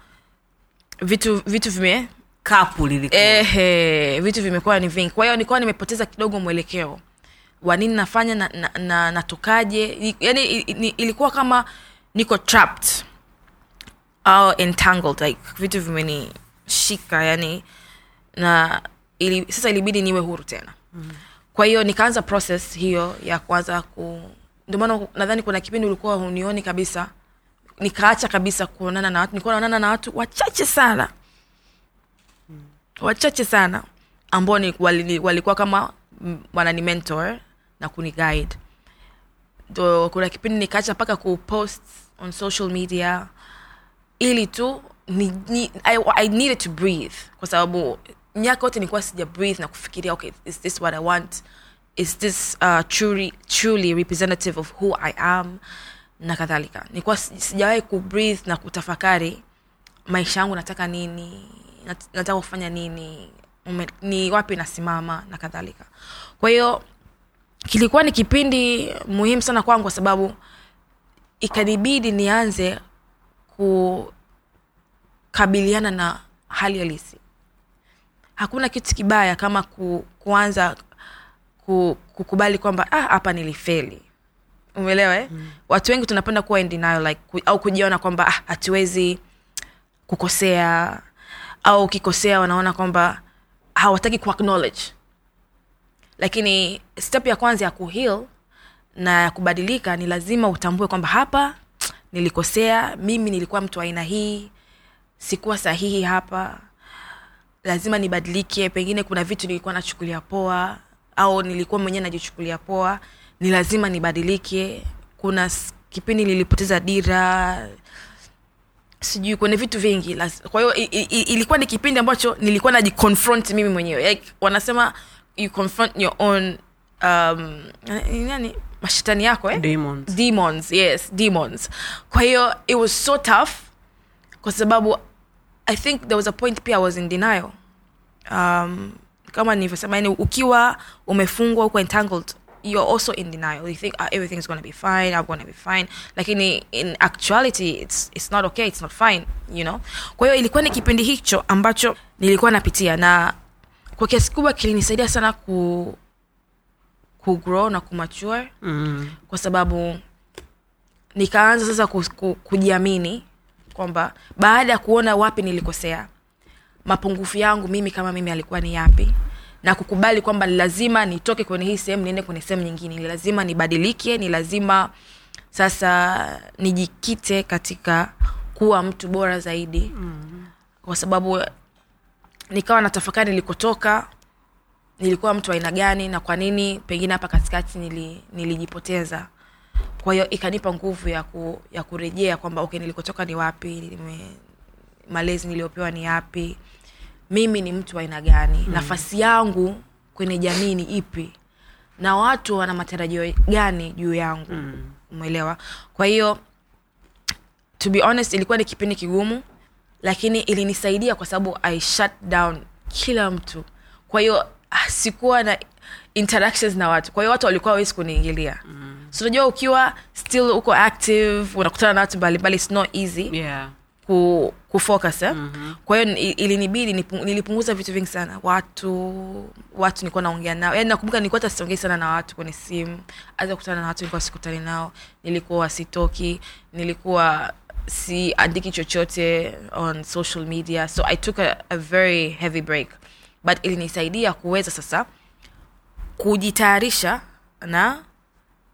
vitu vitu vime kapu lilikuwa. Ehe vitu vimekuwa ni vingi. Kwa hiyo nilikuwa nimepoteza kidogo mwelekeo wa nini nafanya na, na, na natokaje. Yani ilikuwa kama niko trapped au entangled like vitu vimenishika yani na ili, sasa ilibidi niwe huru tena. Mm. kwa hiyo nikaanza process hiyo ya kuanza ku ndio maana nadhani kuna kipindi ulikuwa hunioni kabisa. Nikaacha kabisa kuonana na watu. Nilikuwa naonana na watu wachache sana wachache sana ambao walikuwa kama wanani mentor na kuni guide. Ndo kuna kipindi nikaacha mpaka kupost on social media ili tu ni, ni, I, I needed to breathe kwa sababu miaka yote nilikuwa sija breathe na kufikiria okay is this what i want? Is this uh, truly, truly representative of who i am? Na kadhalika. Nilikuwa sijawahi kubreathe na kutafakari maisha yangu nataka nini nataka kufanya nini ume, ni wapi nasimama na kadhalika kwa hiyo kilikuwa ni kipindi muhimu sana kwangu kwa sababu ikanibidi nianze kukabiliana na hali halisi hakuna kitu kibaya kama ku, kuanza ku, kukubali kwamba ah, hapa nilifeli umeelewa eh? mm. watu wengi tunapenda kuwa in denial, like, ku, au kujiona kwamba ah, hatuwezi kukosea au ukikosea wanaona kwamba hawataki ku lakini step ya kwanza ya kuhil na ya kubadilika ni lazima utambue kwamba hapa nilikosea mimi nilikuwa mtu aina hii sikuwa sahihi hapa. Lazima nibadilike pengine kuna vitu nilikuwa nachukulia poa au nilikuwa mwenyewe najichukulia poa. Ni lazima nibadilike. Kuna kipindi nilipoteza dira sijui kwenye vitu vingi. Kwa hiyo ilikuwa ni kipindi ambacho nilikuwa najiconfront mimi mwenyewe. Like, wanasema you confront your own um, nani? Mashetani yako eh? Demons. demons yes demons. Kwa hiyo it was so tough kwa sababu i think there was a point pia i was in denial. Um, kama nilivyosema yani ukiwa umefungwa uko entangled you're also in denial. You think oh, everything's gonna be fine i'm gonna be fine. Lakini in actuality it's, it's not okay it's not fine you know? Kwa hiyo ilikuwa ni kipindi hicho ambacho nilikuwa napitia na kwa kiasi kubwa kilinisaidia sana ku kugrow na kumature mm. kwa sababu nikaanza sasa ku, ku, kujiamini kwamba baada ya kuona wapi nilikosea mapungufu yangu mimi kama mimi alikuwa ni yapi na kukubali kwamba ni lazima nitoke kwenye hii sehemu niende kwenye sehemu nyingine. Ni lazima nibadilike ni lazima sasa nijikite katika kuwa mtu bora zaidi. Mm. kwa sababu nikawa natafakari nilikotoka nilikuwa mtu aina gani na kwa nini pengine hapa katikati nili, nilijipoteza. Kwa hiyo ikanipa nguvu ya, ku, ya kurejea kwamba okay nilikotoka ni wapi nime, malezi niliyopewa ni yapi mimi ni mtu wa aina gani mm. nafasi yangu kwenye jamii ni ipi na watu wana matarajio gani juu yangu mm. umeelewa kwa hiyo to be honest ilikuwa ni kipindi kigumu lakini ilinisaidia kwa sababu i shut down kila mtu kwa hiyo ah, sikuwa na interactions na watu kwa hiyo watu walikuwa wawezi kuniingilia mm. so unajua ukiwa still uko active unakutana na watu mbalimbali it's not easy yeah. Ku, kufocus eh? mm-hmm. kwa hiyo ilinibidi nilipunguza vitu vingi sana. Watu watu nilikuwa naongea nao. Yani nakumbuka nilikuwa hata siongei sana na watu kwenye simu. Hata kukutana na watu nilikuwa sikutani nao. Nilikuwa sitoki. Nilikuwa siandiki chochote on social media. So i took a, a very heavy break. But ilinisaidia kuweza sasa kujitayarisha na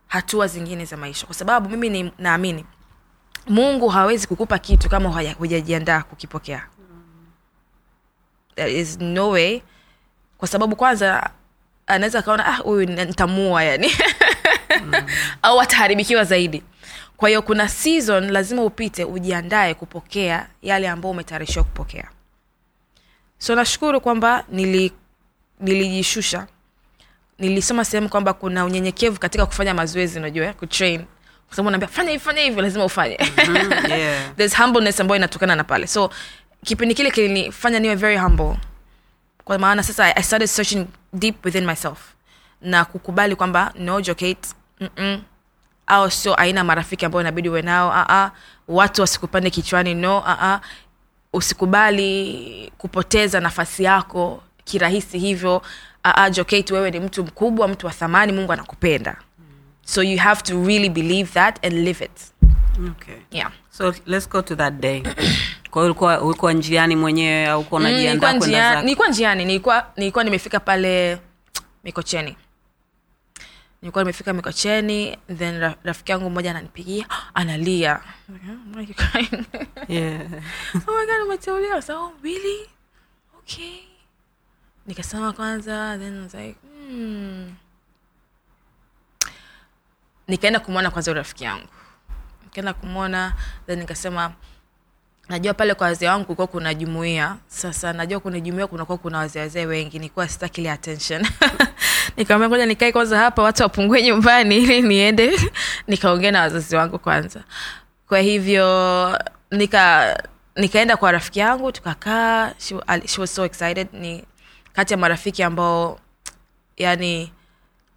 hatua zingine za maisha. Kwa sababu mimi ni naamini mungu hawezi kukupa kitu kama hujajiandaa kukipokea. There is no way. Kwa sababu kwanza anaweza akaona ah huyu ni- nitamua yani. Au ataharibikiwa zaidi. Kwa hiyo kuna season lazima upite ujiandae kupokea yale ambayo umetayarishiwa kupokea. So nashukuru kwamba nili nilijishusha. Nilisoma sehemu kwamba kuna unyenyekevu katika kufanya mazoezi unajua kutrain kwa sababu unaambia fanya hivi fanya hivi lazima ufanye. Yeah. there's humbleness ambayo inatokana na pale. So kipindi kile kilinifanya niwe very humble. Kwa maana sasa i started searching deep within myself. Na kukubali kwamba no jokate mm-mm, au sio aina marafiki ambayo inabidi uwe nao uh-uh. watu wasikupande kichwani no uh-uh. usikubali kupoteza nafasi yako kirahisi hivyo uh-uh, jokate wewe ni mtu mkubwa mtu wa thamani mungu anakupenda so you have to really believe that and live it okay. yeah so let's go to that day kwa hiyo ulikuwa ulikuwa njiani mwenyewe au uko Mm, unajiandaa nilikuwa kwenda zako? nilikuwa njiani nilikuwa nilikuwa nimefika pale mikocheni nilikuwa nimefika mikocheni then ra, rafiki yangu mmoja ananipigia analia "Why you crying?" yeah. oh my god umeteuliwa so oh, really okay nikasema kwanza then I was like hmm. Nikaenda kumwona kwanza rafiki yangu. Nikaenda kumwona then nikasema najua pale kwa wazee wangu kulikuwa kuna jumuia. Sasa najua kuna jumuia kunakuwa kuna wazee wazee wengi. Nikuwa sitaki ile attention. Nikamwambia ngoja nikae kwanza hapa watu wapungue nyumbani ili niende. Nikaongea na wazazi wangu kwanza. Kwa hivyo nika nikaenda kwa rafiki yangu tukakaa. She, she was so excited. Ni kati ya marafiki ambao yani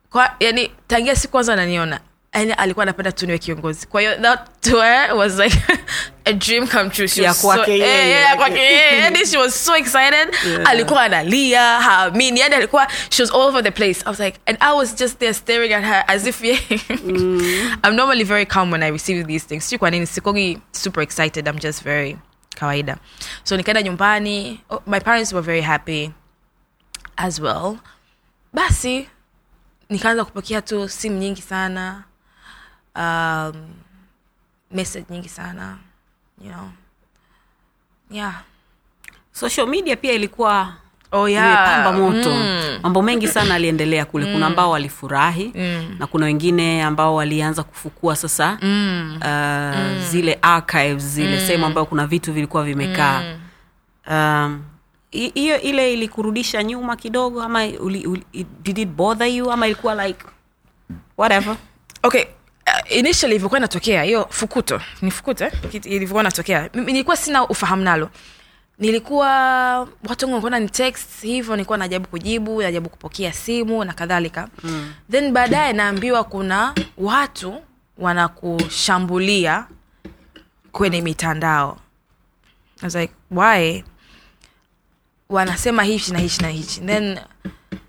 kwa, yani tangia siku kwanza ananiona yani alikuwa anapenda tu niwe kiongozi. Kwa hiyo that was like a dream come true. She was so, yeah, yeah, yeah, kwake yeye. yani she was so excited. Yeah. alikuwa analia haamini. Yani alikuwa she was all over the place. I was like and i was just there staring at her as if yeah i'm normally very calm when i receive these things. Si kwa nini sikogi super excited. I'm just very kawaida. So nikaenda nyumbani. Oh, my parents were very happy as well. Basi nikaanza kupokea tu simu nyingi sana um, message nyingi sana you know. Yeah. Social media pia ilikuwa oh yeah. imepamba moto. Mm. mambo mengi sana aliendelea kule. Kuna ambao walifurahi Mm. na kuna wengine ambao walianza kufukua sasa Mm. uh, zile archives zile sehemu ambayo kuna vitu vilikuwa vimekaa. Um, hiyo ile ilikurudisha nyuma kidogo ama uli, uli, did it bother you? Ama ilikuwa like whatever. Okay uh, initially ilivyokuwa inatokea hiyo fukuto. Ni fukuto eh? Ilivyokuwa inatokea. Mimi nilikuwa sina ufahamu nalo. Nilikuwa watu wengi walikuwa ni text hivyo nilikuwa najaribu kujibu najaribu kupokea simu na kadhalika. Mm. then baadaye naambiwa kuna watu wanakushambulia kwenye mitandao. I was like why? Wanasema hichi na hichi na hichi. Then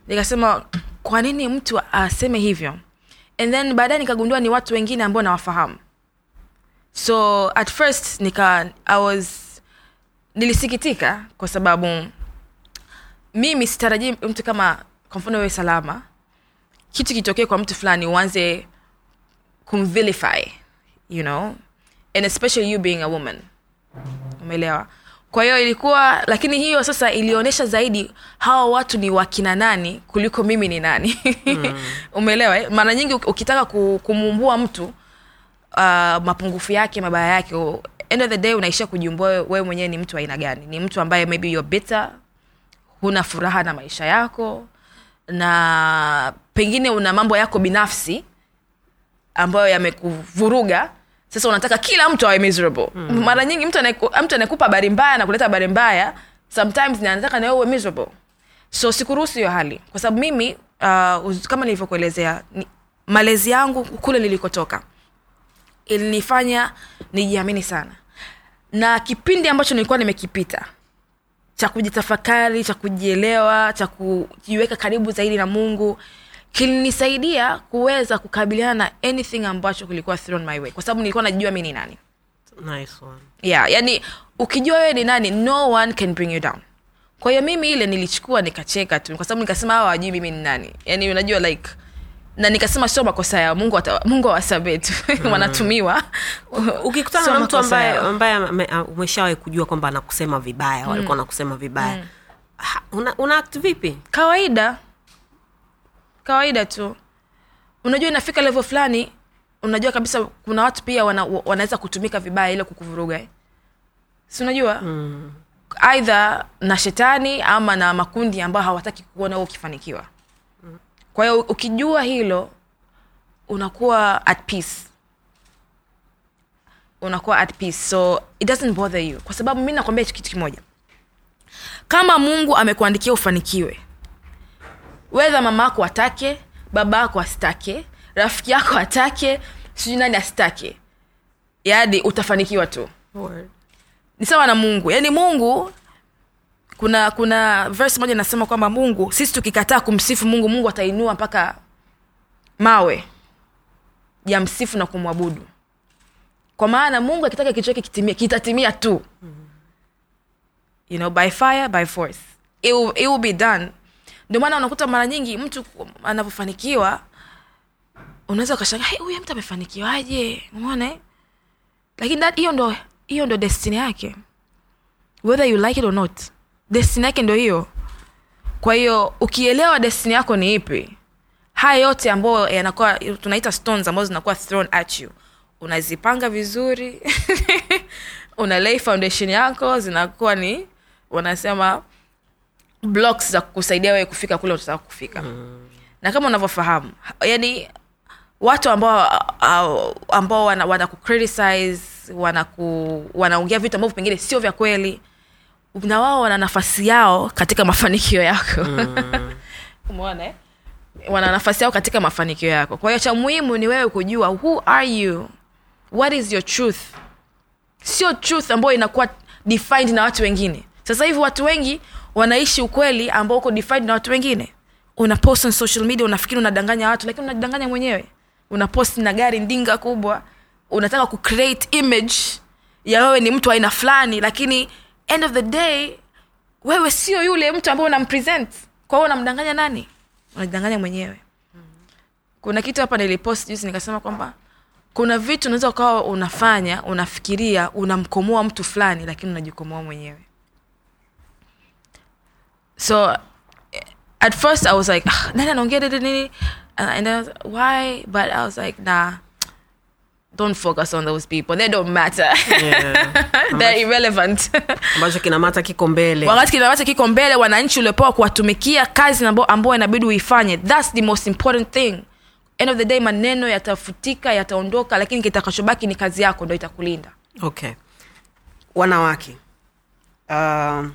nikasema kwa nini mtu aseme hivyo and then baadaye nikagundua ni watu wengine ambao nawafahamu. So at first nika i was nilisikitika kwa sababu mimi sitarajii mtu kama kwa mfano wewe salama kitu kitokee kwa mtu fulani uanze kumvilify you know? And especially you being a woman. Umeelewa kwa hiyo ilikuwa lakini hiyo sasa ilionyesha zaidi hawa watu ni wakina nani kuliko mimi ni nani mm. umeelewa eh? mara nyingi ukitaka kumuumbua mtu uh, mapungufu yake mabaya yake end of the day unaishia kujiumbua wewe mwenyewe ni mtu aina gani ni mtu ambaye maybe you're bitter huna furaha na maisha yako na pengine una mambo yako binafsi ambayo yamekuvuruga sasa unataka kila mtu awe miserable. Mm. mara nyingi mtu anaekupa habari mbaya na kuleta habari mbaya sometimes ni anataka nawe uwe miserable. So sikuruhusu hiyo hali. Kwa sababu mimi uh, kama nilivyokuelezea ni, malezi yangu kule nilikotoka ilinifanya nijiamini sana. Na kipindi ambacho nilikuwa nimekipita cha kujitafakari cha kujielewa cha kujiweka karibu zaidi na mungu kilinisaidia kuweza kukabiliana na anything ambacho kilikuwa thrown my way. Kwa sababu nilikuwa najua mi ni nani. Nice one. Yeah yani ukijua wewe ni nani no one can bring you down. Kwa hiyo mimi ile nilichukua nikacheka tu kwa sababu nikasema hawa wajui mimi ni nani. Yani unajua like na nikasema sio makosa yao mungu ata, mungu awasamee tu. Wanatumiwa. Ukikutana so na mtu ambaye ambaye umeshawahi kujua kwamba anakusema vibaya mm. walikuwa anakusema vibaya Ha, una, una act vipi? Kawaida kawaida tu. Unajua inafika levo fulani unajua kabisa kuna watu pia wana, wanaweza kutumika vibaya ile kukuvuruga. Si unajua? Mm. aidha na shetani ama na makundi ambayo hawataki kuona huo ukifanikiwa. Kwa hiyo ukijua hilo unakuwa at peace. Unakuwa at peace. So it doesn't bother you. Kwa sababu mi nakwambia kitu kimoja. Kama mungu amekuandikia ufanikiwe wedha mama yako atake baba yako asitake rafiki yako atake sijui nani asitake. Yaani utafanikiwa tu. Ni sawa na mungu. Yaani mungu kuna kuna verse moja inasema kwamba mungu sisi tukikataa kumsifu mungu mungu atainua mpaka mawe ya msifu na kumwabudu. Kwa maana mungu akitaka kitu chake kitimie kitatimia tu. You know by fire by force. It will, it will be done ndio maana unakuta mara nyingi mtu anavyofanikiwa unaweza ukashanga hey, mtu amefanikiwaje? Umeona lakini hiyo ndo hiyo ndo destiny yake. Whether you like it or not destiny yake ndo hiyo. Kwa hiyo ukielewa destiny yako ni ipi haya yote ambayo yanakuwa tunaita stones ambazo zinakuwa thrown at you unazipanga vizuri una lay foundation yako zinakuwa ni wanasema blocks za kusaidia wewe kufika kule utataka kufika. Mm. na kama unavyofahamu yani watu ambao ambao wana, wana kucriticize wanaku wanaongea vitu ambavyo pengine sio vya kweli na wao wana nafasi yao katika mafanikio yako. Umeona eh? wana nafasi yao katika mafanikio yako. Kwa hiyo cha muhimu ni wewe kujua who are you? What is your truth? Sio truth ambayo inakuwa defined na watu wengine. Sasa hivi watu wengi wanaishi ukweli ambao uko defined na watu wengine. Una post on social media unafikiri unadanganya watu lakini unajidanganya mwenyewe. Una post na gari ndinga kubwa unataka kucreate image ya wewe ni mtu aina fulani lakini end of the day wewe sio yule mtu ambaye unampresent kwa hiyo unamdanganya nani? Unajidanganya mwenyewe. Kuna kitu hapa nilipost juzi nikasema kwamba kuna vitu unaweza ukawa unafanya unafikiria unamkomoa mtu fulani lakini unajikomoa mwenyewe so at first i was like "Ah, nani don't get it. and and I was, why? But i was like nah don't focus on those people. They don't matter. Yeah. they're irrelevant. ambacho kinamata kiko mbele. Wakati kinamata kiko mbele wananchi uliopewa kuwatumikia kazi ambao inabidi uifanye thats the most important thing. End of the day maneno yatafutika yataondoka lakini kitakachobaki ni kazi yako ndo itakulinda. Okay. Wanawake um,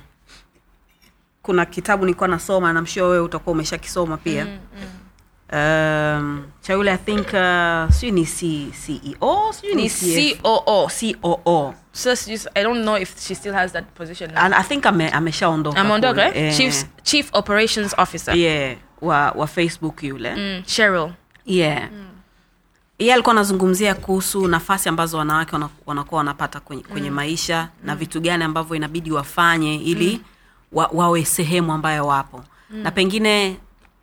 kuna kitabu nilikuwa nasoma namshua wewe utakuwa umeshakisoma pia. Mm, mm. Um, cha yule i think uh, sijui ni C, ceo sijui ni ni CF coo coo so sijui- i don't know if she still has that position now. And i think ame, ameshaondoka ameondoka eh? chief, chief operations officer. Yeah, wa, wa facebook yule. Mm, cheryl. Yeah. Yeye alikuwa anazungumzia kuhusu nafasi ambazo wanawake wanakuwa wanapata kwenye, kwenye maisha na vitu gani ambavyo inabidi wafanye ili wa, wawe sehemu ambayo wapo. Na pengine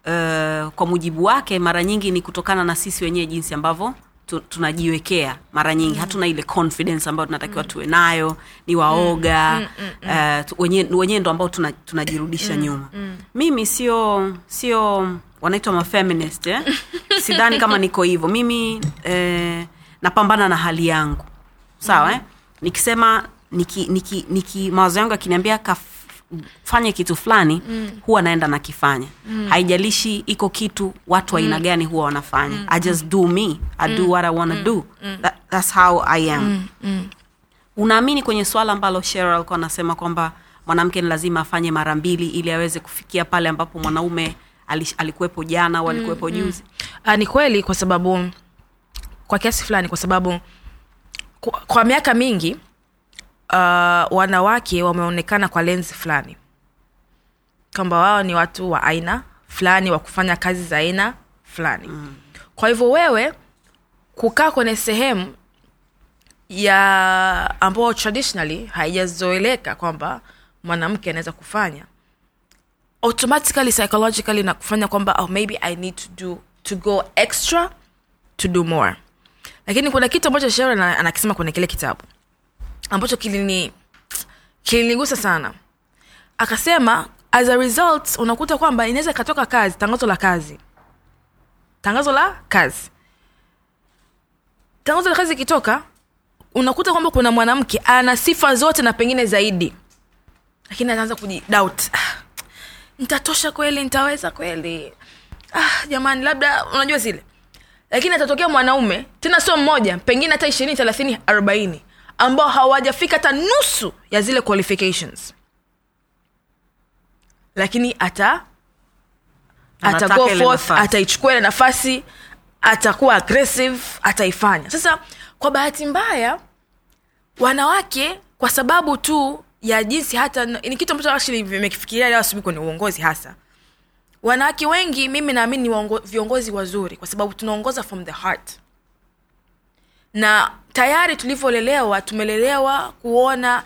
uh, kwa mujibu wake mara nyingi ni kutokana na sisi wenyewe jinsi ambavyo tu, tunajiwekea. Mara nyingi hatuna ile confidence ambayo tunatakiwa tuwe nayo ni waoga uh, tu- wenyewe wenye ndo ambao tuna- tunajirudisha nyuma. mimi sio sio wanaitwa mafeminist eh? sidhani kama niko hivyo. Mimi eh, napambana na hali yangu. Sawa eh? nikisema niki, niki, niki mawazo yangu akiniambia kafanye kitu fulani mm. huwa naenda nakifanya mm. haijalishi iko kitu watu aina mm. gani huwa wanafanya mm. i just do me i do what i wanna mm. do That, that's how i am mm. mm. unaamini kwenye swala ambalo Sheryl alikuwa anasema kwamba mwanamke ni lazima afanye mara mbili ili aweze kufikia pale ambapo mwanaume alikuwepo jana au alikuwepo juzi uh, ni kweli kwa sababu kwa kiasi fulani kwa sababu kwa, kwa miaka mingi uh, wanawake wameonekana kwa lenzi fulani. Kwamba wao ni watu wa aina fulani wa kufanya kazi za aina fulani. Mm. kwa hivyo wewe kukaa kwenye sehemu ya ambao traditionally haijazoeleka kwamba mwanamke anaweza kufanya automatically psychologically na kufanya kwamba oh, maybe i need to do to go extra to do more. Lakini kuna kitu ambacho shauri anakisema kwenye kile kitabu ambacho kilini kilinigusa sana. Akasema as a result unakuta kwamba inaweza ikatoka kazi tangazo la kazi. Tangazo la kazi. Tangazo la kazi ikitoka unakuta kwamba kuna mwanamke ana sifa zote na pengine zaidi. Lakini anaanza kujidoubt ah, nitatosha kweli? Nitaweza kweli? Ah, jamani labda unajua zile. Lakini atatokea mwanaume tena sio mmoja pengine hata ishirini thelathini arobaini ambao hawajafika hata nusu ya zile qualifications. Lakini ata ata go forth nafasi. ataichukua ile nafasi atakuwa aggressive ataifanya. Sasa kwa bahati mbaya wanawake kwa sababu tu ya jinsi hata ni kitu ambacho actually vimekifikiria leo asubuhi kwenye uongozi hasa. Wanawake wengi mimi naamini ni viongozi wazuri kwa sababu tunaongoza from the heart na tayari tulivyolelewa tumelelewa kuona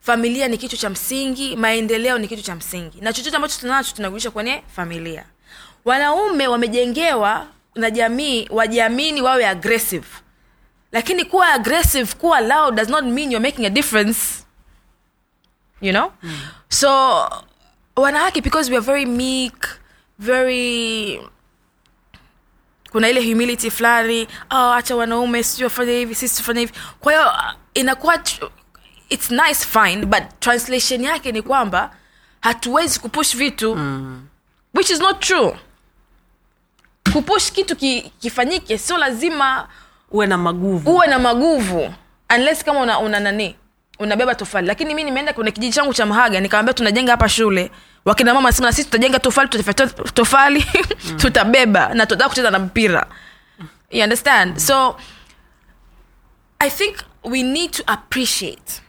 familia ni kitu cha msingi maendeleo ni kitu cha msingi. Na chochote ambacho tunacho tunarudisha kwenye familia. Wanaume wamejengewa na jamii wajiamini wawe aggressive. Lakini kuwa aggressive kuwa loud does not mean you're making a difference. You know? Mm. so wanawake because we are very meek very kuna ile humility fulani oh, acha wanaume sijui wafanye hivi sisi tufanye hivi. Kwa hiyo uh, inakuwa its nice fine but translation yake ni kwamba hatuwezi kupush vitu mm. which is not true. Kupush kitu ki, kifanyike sio lazima uwe na maguvu. uwe na maguvu unless kama una, una nani unabeba tofali. Lakini mi nimeenda kwenye kijiji changu cha mhaga nikawambia tunajenga hapa shule wakina mama nasema na sisi tutajenga tofali tutafyatua tofali tutabeba na tutataka kucheza na mpira. You understand? So i think we need to appreciate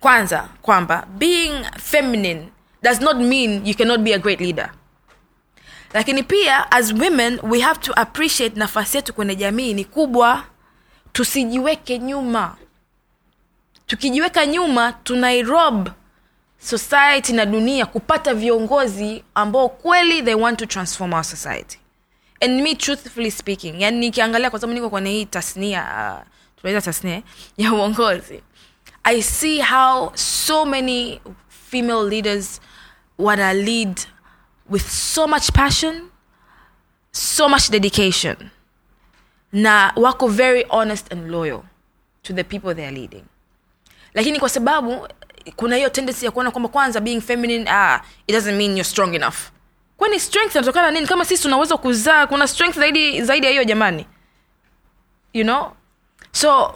kwanza kwamba being feminine does not mean you cannot be a great leader. Lakini pia as women we have to appreciate nafasi yetu kwenye jamii ni kubwa. Tusijiweke nyuma. Tukijiweka nyuma tunairob society na dunia kupata viongozi ambao kweli they want to transform our society. And me truthfully speaking yani nikiangalia kwa sababu niko kwenye hii tasnia uh, tasnia ya uongozi i see how so many female leaders wana lead with so much passion so much dedication na wako very honest and loyal to the people they are leading. Lakini kwa sababu kuna hiyo tendency ya kuona kwamba kwanza being feminine ah, it doesn't mean you're strong enough. Kwani strength inatokana nini? Kama sisi tunaweza kuzaa kuna strength zaidi zaidi ya hiyo jamani. You know? So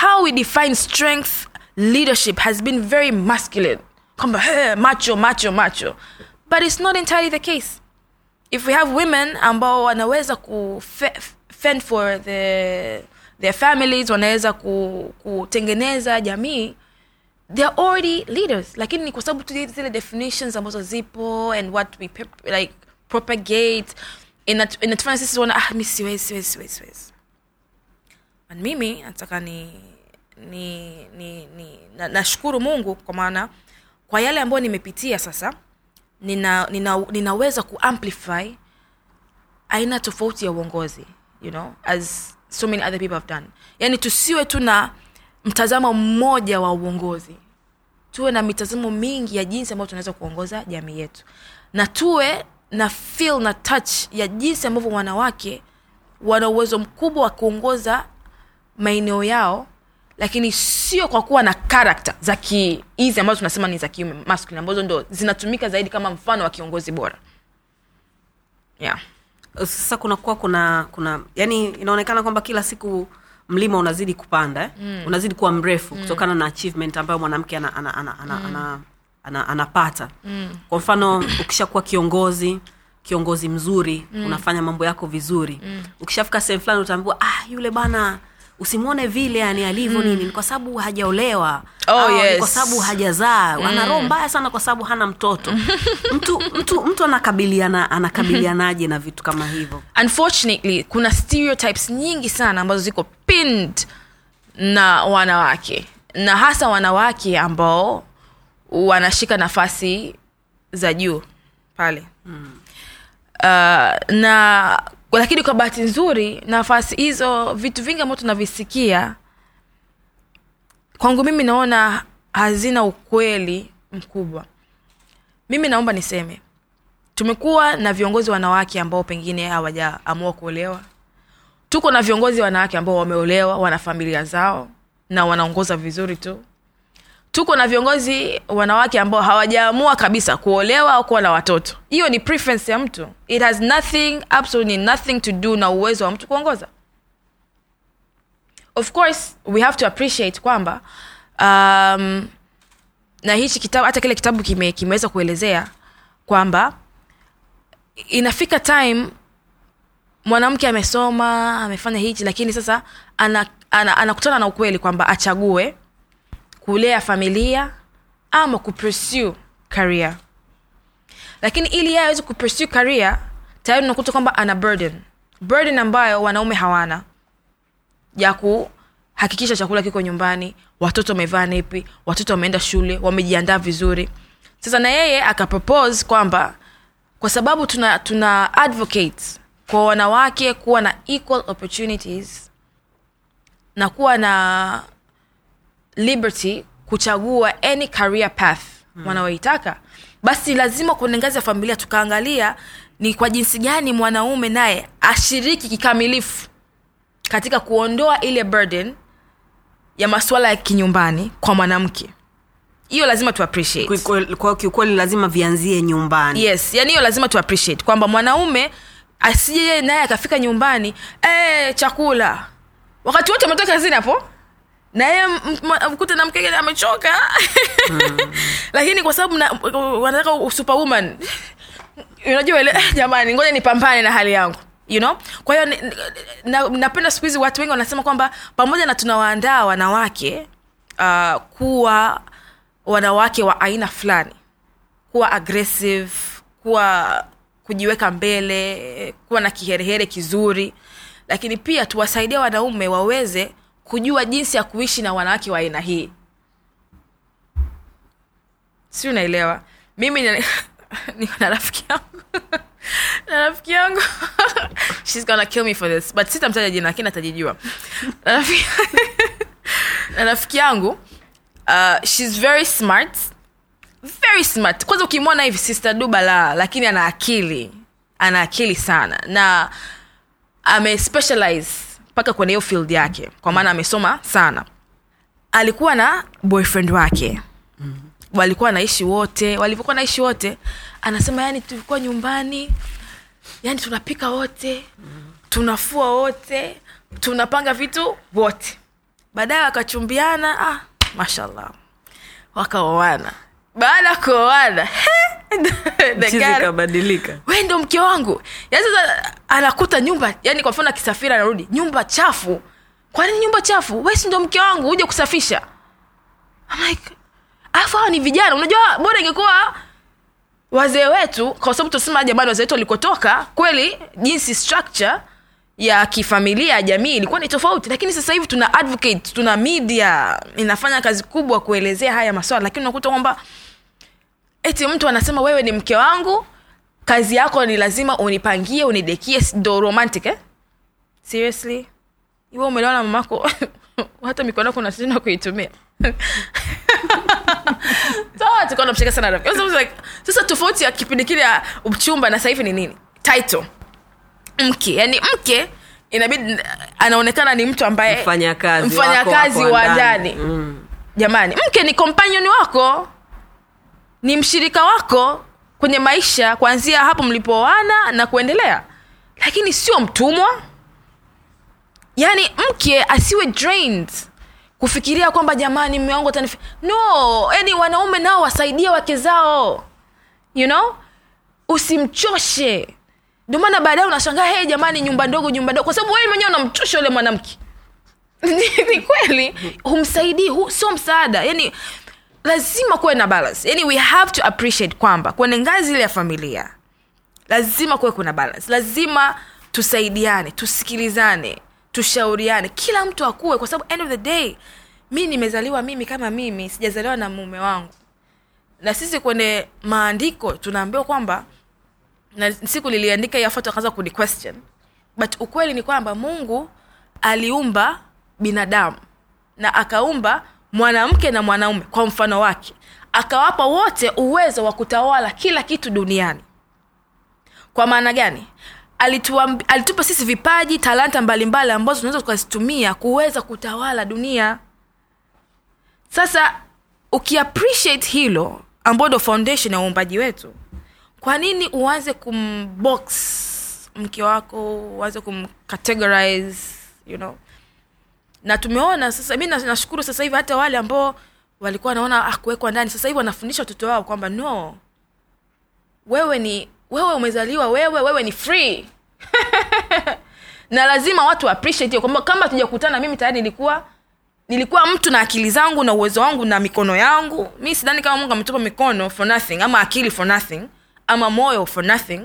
how we define strength leadership has been very masculine. Kwamba hey, macho macho macho. But it's not entirely the case. If we have women ambao wanaweza ku fend for the, their families wanaweza ku, kutengeneza jamii they're already leaders. Lakini ni kwa sababu tu zile definitions ambazo zipo and what we like propagate inatufanya sisi tuona ah mi siwezi siwezi siwezi siwezi. And mimi nataka ni ni ni, ni na, nashukuru mungu kwa maana kwa yale ambayo nimepitia sasa nina, nina, ninaweza kuamplify aina tofauti ya uongozi you know as so many other people have done. Yani tusiwe tu na mtazamo mmoja wa uongozi. Tuwe na mitazamo mingi ya jinsi ambayo tunaweza kuongoza jamii yetu. Na tuwe na feel na touch ya jinsi ambavyo wanawake wana uwezo mkubwa wa kuongoza maeneo yao lakini sio kwa kuwa na karakta za hizi ambazo tunasema ni za kiume masculine ambazo ndo zinatumika zaidi kama mfano wa kiongozi bora. Yeah. sasa kunakuwa kuna kuna yani inaonekana kwamba kila siku mlima unazidi kupanda eh? mm. unazidi kuwa mrefu mm. kutokana na achievement ambayo mwanamke ana, ana, ana, ana, mm. ana, ana, anapata mm. kwa mfano ukishakuwa kiongozi kiongozi mzuri mm. unafanya mambo yako vizuri mm. ukishafika sehemu fulani utaambiwa ah yule bana usimwone vile yani alivyo mm. nini ni kwa sababu hajaolewa Oh, ni yes. kwa sababu hajazaa mm. ana roho mbaya sana kwa sababu hana mtoto mtu mtu mtu anakabiliana anakabilianaje na vitu kama hivyo unfortunately kuna stereotypes nyingi sana ambazo ziko pinned na wanawake na hasa wanawake ambao wanashika nafasi za juu pale mm. uh, na lakini kwa bahati nzuri nafasi hizo vitu vingi ambavyo tunavisikia kwangu mimi naona hazina ukweli mkubwa. Mimi naomba niseme tumekuwa na viongozi wanawake ambao pengine hawajaamua kuolewa. Tuko na viongozi wanawake ambao wameolewa wana familia zao na wanaongoza vizuri tu tuko na viongozi wanawake ambao hawajaamua kabisa kuolewa au kuwa na watoto. Hiyo ni preference ya mtu. It has nothing absolutely nothing to do na uwezo wa mtu kuongoza. Of course we have to appreciate kwamba um, na hichi kitabu hata kile kitabu kime, kimeweza kuelezea kwamba inafika time mwanamke amesoma amefanya hichi lakini sasa anakutana ana, ana, na ukweli kwamba achague kulea familia ama kupursue career. Lakini ili yeye aweze kupursue career tayari unakuta kwamba ana burden. Burden ambayo wanaume hawana. Ya kuhakikisha chakula kiko nyumbani watoto wamevaa nepi watoto wameenda shule wamejiandaa vizuri. Sasa na yeye akapropose kwamba kwa sababu tuna tuna advocate kwa wanawake kuwa na equal opportunities na kuwa na liberty kuchagua any career path hmm. wanaoitaka. Basi lazima kwenye ngazi ya familia tukaangalia ni kwa jinsi gani mwanaume naye ashiriki kikamilifu katika kuondoa ile burden ya masuala ya kinyumbani kwa mwanamke. Hiyo lazima tu appreciate. Kiukweli- kwa kiukweli lazima vianzie nyumbani. Yes yani hiyo lazima tu appreciate kwamba mwanaume asije naye akafika nyumbani eh chakula. Wakati wote ametoka kazini hapo na yeye mkute na mkege amechoka. Lakini kwa sababu na- wanataka superwoman. Unajua ile "Eh, jamani ngoja nipambane na hali yangu you know? Kwa hiyo na- napenda siku hizi watu wengi wanasema kwamba pamoja na tunawaandaa wanawake uh, kuwa wanawake wa aina fulani. Kuwa aggressive kuwa kujiweka mbele kuwa na kiherehere kizuri. Lakini pia tuwasaidie wanaume waweze kujua jinsi ya kuishi na wanawake wa aina hii. Si unaelewa? Mimi ni- niko na rafiki yangu. Na rafiki yangu. Shes gonna kill me for this. But sitamtaja jina lakini atajijua. Na rafiki- yangu uh, shes very smart. Very smart. Kwanza ukimwona hivi sister duba la lakini ana akili. Ana akili sana. Na amespecialize mpaka kwenye hiyo field yake. Kwa maana amesoma sana. Alikuwa na boyfriend wake. Walikuwa naishi wote. Walivyokuwa naishi wote anasema yani tulikuwa nyumbani yani tunapika wote tunafua wote tunapanga vitu wote. Baadaye wakachumbiana ah, mashallah. Wakaoana baada ya kuoana kabadilika. We ndo mke wangu. Yani sasa anakuta nyumba yani kwa mfano akisafiri anarudi nyumba chafu. Kwa nini nyumba chafu? We si ndo mke wangu uje kusafisha. I'm like alafu hawa ni vijana. Unajua bora ingekuwa wazee wetu kwa sababu tunasema jamani wazee wetu walikotoka kweli jinsi structure ya kifamilia ya jamii ilikuwa ni tofauti. Lakini sasa hivi tuna advocate tuna media inafanya kazi kubwa kuelezea haya maswala. Lakini unakuta kwamba eti mtu anasema wewe ni mke wangu kazi yako ni lazima unipangie unidekie. Ndo romantic eh? seriously? Iwe umelewa na mamako? Hata mikono yako unashinda kuitumia. Sawa, sana rafiki. Sasa like, sasa tofauti ya kipindi kile ya uchumba na sasa hivi ni nini? Title. Mke. Yani mke inabidi anaonekana ni mtu ambaye Mfanyakazi mfanya wa wa ndani. mm. jamani mke ni companion wako ni mshirika wako kwenye maisha kuanzia hapo mlipooana na kuendelea. Lakini sio mtumwa. Yaani mke asiwe drained kufikiria kwamba jamani mme wangu atanifi no yani wanaume nao wasaidie wake zao. You know? Usimchoshe. Ndio maana baadaye unashangaa hey jamani nyumba ndogo nyumba ndogo. Kwa sababu wewe mwenyewe unamchosha yule mwanamke. Ni ni kweli. Humsaidii hu, sio msaada. Yani lazima kuwe na balance. Yani we have to appreciate kwamba kwenye ngazi ile ya familia lazima kuwe kuna balance. Lazima tusaidiane tusikilizane tushauriane. Kila mtu akuwe kwa sababu end of the day mi nimezaliwa mimi kama mimi sijazaliwa na mume wangu. Na sisi kwenye maandiko tunaambiwa kwamba na siku liliandika foto akaanza kuni question but ukweli ni kwamba mungu aliumba binadamu na akaumba mwanamke na mwanaume kwa mfano wake akawapa wote uwezo wa kutawala kila kitu duniani. Kwa maana gani? Alituambi, alitupa sisi vipaji talanta mbalimbali ambazo tunaweza tukazitumia kuweza kutawala dunia. Sasa ukiappreciate hilo ambao ndo foundation ya uumbaji wetu kwa nini uanze kumbox mke wako uanze kumcategorize you know na tumeona sasa mi na- nashukuru sasa hivi hata wale ambao walikuwa wanaona ah, kuwekwa ndani. Sasa hivi wanafundisha watoto wao kwamba no. Wewe ni wewe umezaliwa wewe wewe ni free. Na lazima watu appreciate kwamba kama tujakutana mimi tayari nilikuwa nilikuwa mtu na akili zangu na uwezo wangu na mikono yangu. Mi sidhani kama mungu ametupa mikono for nothing ama akili for nothing ama moyo for nothing.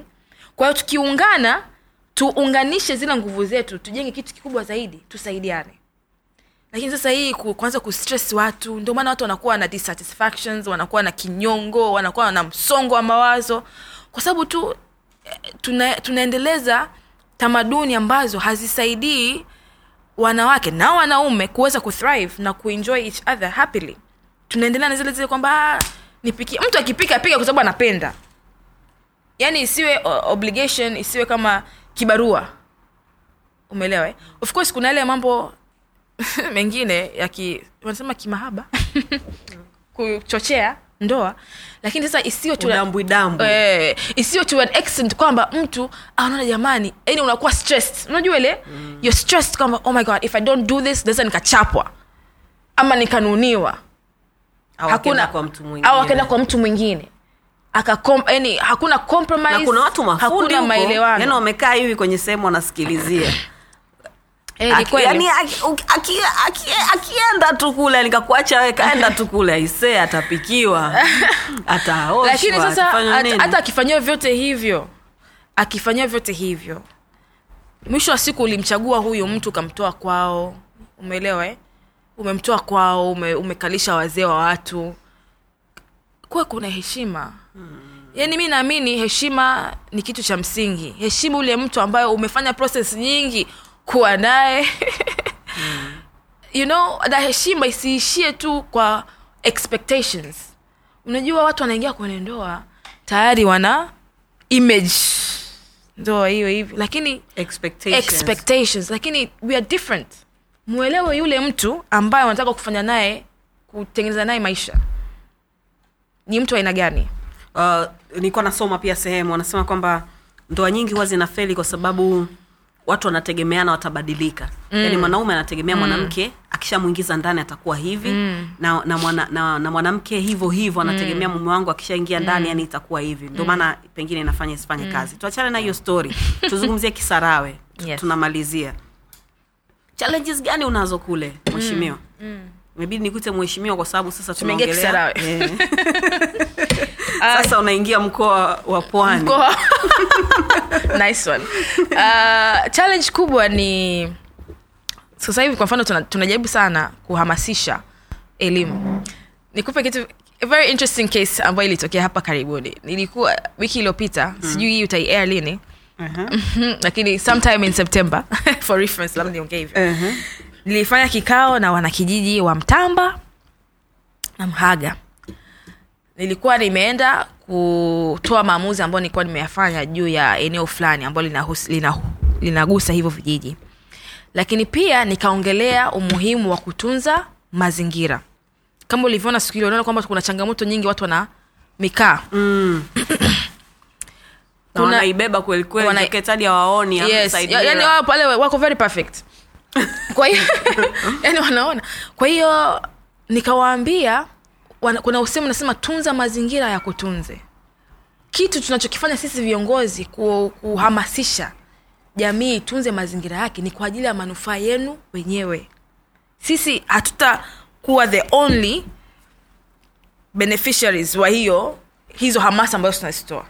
Kwa hiyo tukiungana tuunganishe zile nguvu zetu tujenge kitu kikubwa zaidi tusaidiane lakini sasa hii kuanza kustress watu ndio maana watu wanakuwa na dissatisfactions wanakuwa na kinyongo wanakuwa na msongo wa mawazo. Kwa sababu tu eh, tuna, tunaendeleza tamaduni ambazo hazisaidii wanawake na wanaume kuweza kuthrive na kuenjoy each other happily. Tunaendelea na zile zile kwamba "Ah, nipikie mtu akipika apika kwa sababu anapenda. Yaani isiwe obligation isiwe kama kibarua. Umeelewa eh? of course kuna yale mambo mengine ya wanasema kimahaba. Kuchochea ndoa. Lakini sasa isiyo tu eh, isiyo tu accent kwamba mtu anaona jamani yani unakuwa stressed. Unajua ile? Mm. you're stressed kwamba oh my god if i don't do this naweza nikachapwa. Ama nikanuniwa hakuna kwa mtu mwingine. au akaenda kwa mtu mwingine. Akakom yani hakuna compromise na kuna watu mafundi hakuna maelewano. Yani wamekaa hivi kwenye sehemu wanasikilizia eh, ni Aki- aki- aki- aki- akienda tu kule nikakuacha we kaenda tu kule aisee atapikiwa. Ataoshwalakini sasa hata akifanyiwa vyote hivyo akifanyiwa vyote hivyo mwisho wa siku ulimchagua huyu mtu ukamtoa kwao. Umeelewa eh? umemtoa kwao ume, umekalisha wazee wa watu. Kuwe kuna heshima. Yaani mi naamini heshima ni kitu cha msingi. Heshimu ule mtu ambayo umefanya process nyingi kuwa naye. You know na heshima isiishie tu kwa expectations. Unajua watu wanaingia kwenye ndoa tayari wana image. Ndoa hiyo hivi. Lakini Expectations. expectations. Lakini we are different. Mwelewe yule mtu ambaye wanataka kufanya naye kutengeneza naye maisha. Ni mtu aina gani? Uh, nilikuwa nasoma pia sehemu wanasema kwamba ndoa nyingi huwa zinafeli kwa sababu watu wanategemeana watabadilika. Mm. yaani mwanaume anategemea mwanamke akishamwingiza ndani atakuwa hivi. Mm. na, na, mwana, na, na mwanamke hivyo hivyo anategemea mume wangu akishaingia ndani yani itakuwa hivi. Ndio maana pengine inafanya isifanye kazi. Tuachane na hiyo story. Tuzungumzie kisarawe. Yes. tunamalizia. Challenges gani unazo kule mheshimiwa? Imebidi nikute mheshimiwa kwa sababu sasa tunaongelea. Eh. sasa unaingia mkoa wa pwani nice one. Uh, challenge kubwa ni sasa hivi kwa mfano tuna- tunajaribu sana kuhamasisha elimu. Nikupe kitu a very interesting case ambayo ilitokea hapa karibuni. Nilikuwa wiki iliyopita sijui hii utaiair lini. Uh-huh. lakini sometime in september for reference labda niongee hivyo Uh-huh. nilifanya kikao na wanakijiji wa mtamba na mhaga. Nilikuwa nimeenda kutoa maamuzi ambayo nilikuwa nimeyafanya juu ya eneo fulani ambalo linagusa lina, linagusa hivyo vijiji. Lakini pia nikaongelea umuhimu wa kutunza mazingira. Kama ulivyoona siku hili unaona kwamba kuna changamoto nyingi watu wana mikaa. Mm. Wanaibeba kweli kweli wana- hadi hawaoni yes. ya- yani wao pale wako very perfect. Kwa hiyo yani wanaona. Kwa hiyo nikawaambia wana- kuna usemu nasema tunza mazingira ya kutunze. Kitu tunachokifanya sisi viongozi kuhamasisha jamii itunze mazingira yake ni kwa ajili ya manufaa yenu wenyewe. Sisi hatutakuwa the only beneficiaries wa hiyo hizo hamasa ambazo tunazitoa.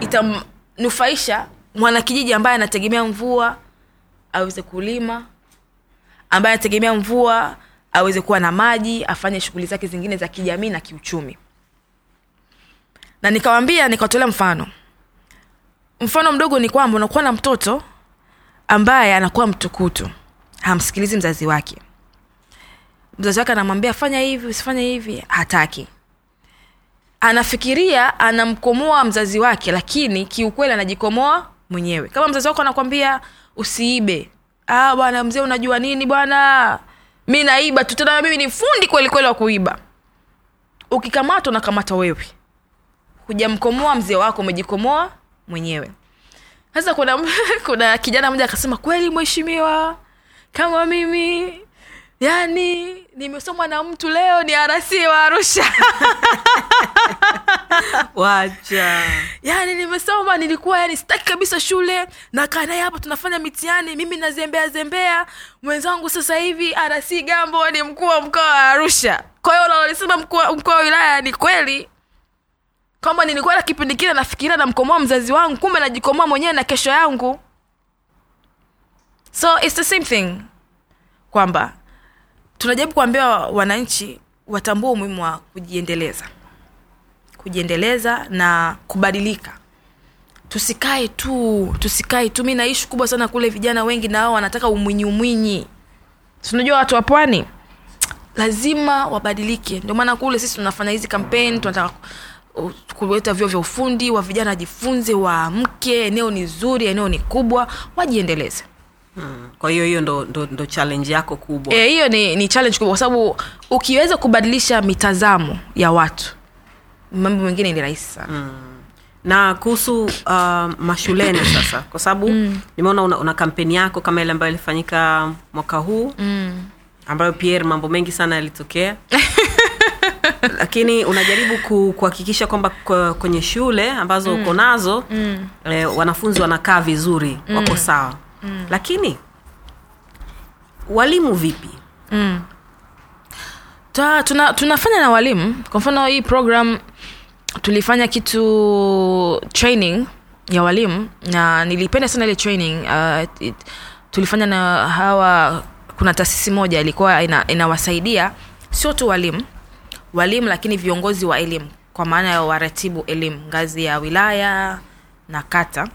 Itamnufaisha mwanakijiji ambaye anategemea mvua aweze kulima ambaye anategemea mvua aweze kuwa na maji afanye shughuli zake zingine za kijamii na kiuchumi. Na nikawambia nikawatolea mfano. Mfano mdogo ni kwamba unakuwa na mtoto ambaye anakuwa mtukutu hamsikilizi mzazi wake. Mzazi wake anamwambia fanya hivi usifanye hivi hataki. Anafikiria anamkomoa mzazi wake lakini kiukweli anajikomoa mwenyewe. Kama mzazi wako anakwambia usiibe. Ah bwana mzee unajua nini bwana mi naiba tu tena mimi ni fundi kweli kweli wa kuiba. Ukikamatwa unakamata wewe. Hujamkomoa mzee wako umejikomoa mwenyewe. Sasa kuna kuna kijana mmoja akasema kweli mheshimiwa kama mimi yani nimesomwa na mtu leo ni arasi wa arusha. Wacha. Yani nimesoma nilikuwa yani sitaki kabisa shule nakaa naye hapa tunafanya mitihani mimi nazembea zembea. Mwenzangu sasa hivi arasi gambo ni mkuu wa mkoa wa arusha. Kwa hiyo unalolisema mkuu wa wilaya ni kweli? Kwamba nilikuwa na kipindi kile nafikiria namkomoa mzazi wangu kumbe najikomoa mwenyewe na kesho yangu. So it's the same thing. Kwamba tunajaribu kuambia wananchi watambue umuhimu wa kujiendeleza. Kujiendeleza na kubadilika. Tusikae tu tusikae tu. Mi naishi kubwa sana kule vijana wengi na wao wanataka umwinyi umwinyi. Tunajua watu wa pwani? Lazima wabadilike. Ndio maana kule sisi tunafanya hizi kampeni tunataka kuleta vyuo vya ufundi wa vijana wajifunze waamke eneo ni zuri eneo ni kubwa wajiendeleze mm. kwa hiyo hiyo ndo, ndo, ndo challenge yako kubwa Eh, hiyo ni, ni challenge kubwa kwa sababu ukiweza kubadilisha mitazamo ya watu mambo mengine ni rahisi sana na kuhusu uh, mashuleni sasa kwa sababu mm. nimeona una, una kampeni yako kama ile ambayo ilifanyika mwaka huu mm. ambayo pierre mambo mengi sana yalitokea lakini unajaribu kuhakikisha kwamba kwenye shule ambazo uko nazo mm. eh, wanafunzi wanakaa vizuri mm. wako sawa mm. lakini walimu vipi? Ta, tuna, tunafanya na walimu. Kwa mfano hii program tulifanya kitu training ya walimu na nilipenda sana ile training uh, it, tulifanya na hawa kuna taasisi moja ilikuwa ina, inawasaidia sio tu walimu walimu lakini viongozi wa elimu kwa maana ya waratibu elimu ngazi ya wilaya na kata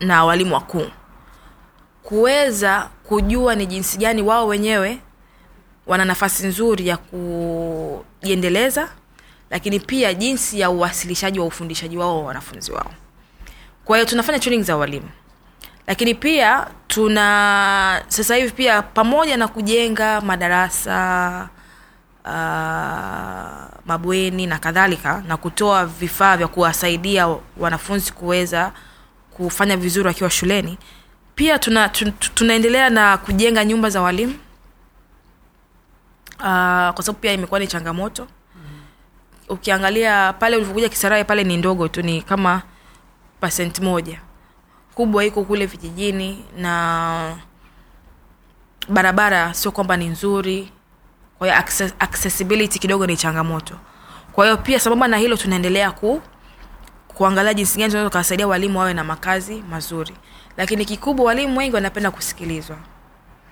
na walimu wakuu kuweza kujua ni jinsi gani wao wenyewe wana nafasi nzuri ya kujiendeleza lakini pia jinsi ya uwasilishaji wa ufundishaji wao wa wanafunzi wao. Kwa hiyo tunafanya training za walimu. Lakini pia tuna sasa hivi pia pamoja na kujenga madarasa uh, mabweni na kadhalika na kutoa vifaa vya kuwasaidia wanafunzi kuweza kufanya vizuri wakiwa shuleni pia tuna, tuna, tunaendelea na kujenga nyumba za walimu. Uh, kwa sababu pia imekuwa ni changamoto. Ukiangalia pale ulivyokuja kisarae pale ni ndogo tu ni kama pasent moja. Kubwa iko kule vijijini na barabara sio kwamba ni nzuri. Kwa hiyo access, accessibility kidogo ni changamoto. Kwa hiyo pia sambamba na hilo tunaendelea ku kuangalia jinsi gani tunaweza tukawasaidia walimu wawe na makazi mazuri lakini kikubwa walimu wengi wanapenda kusikilizwa.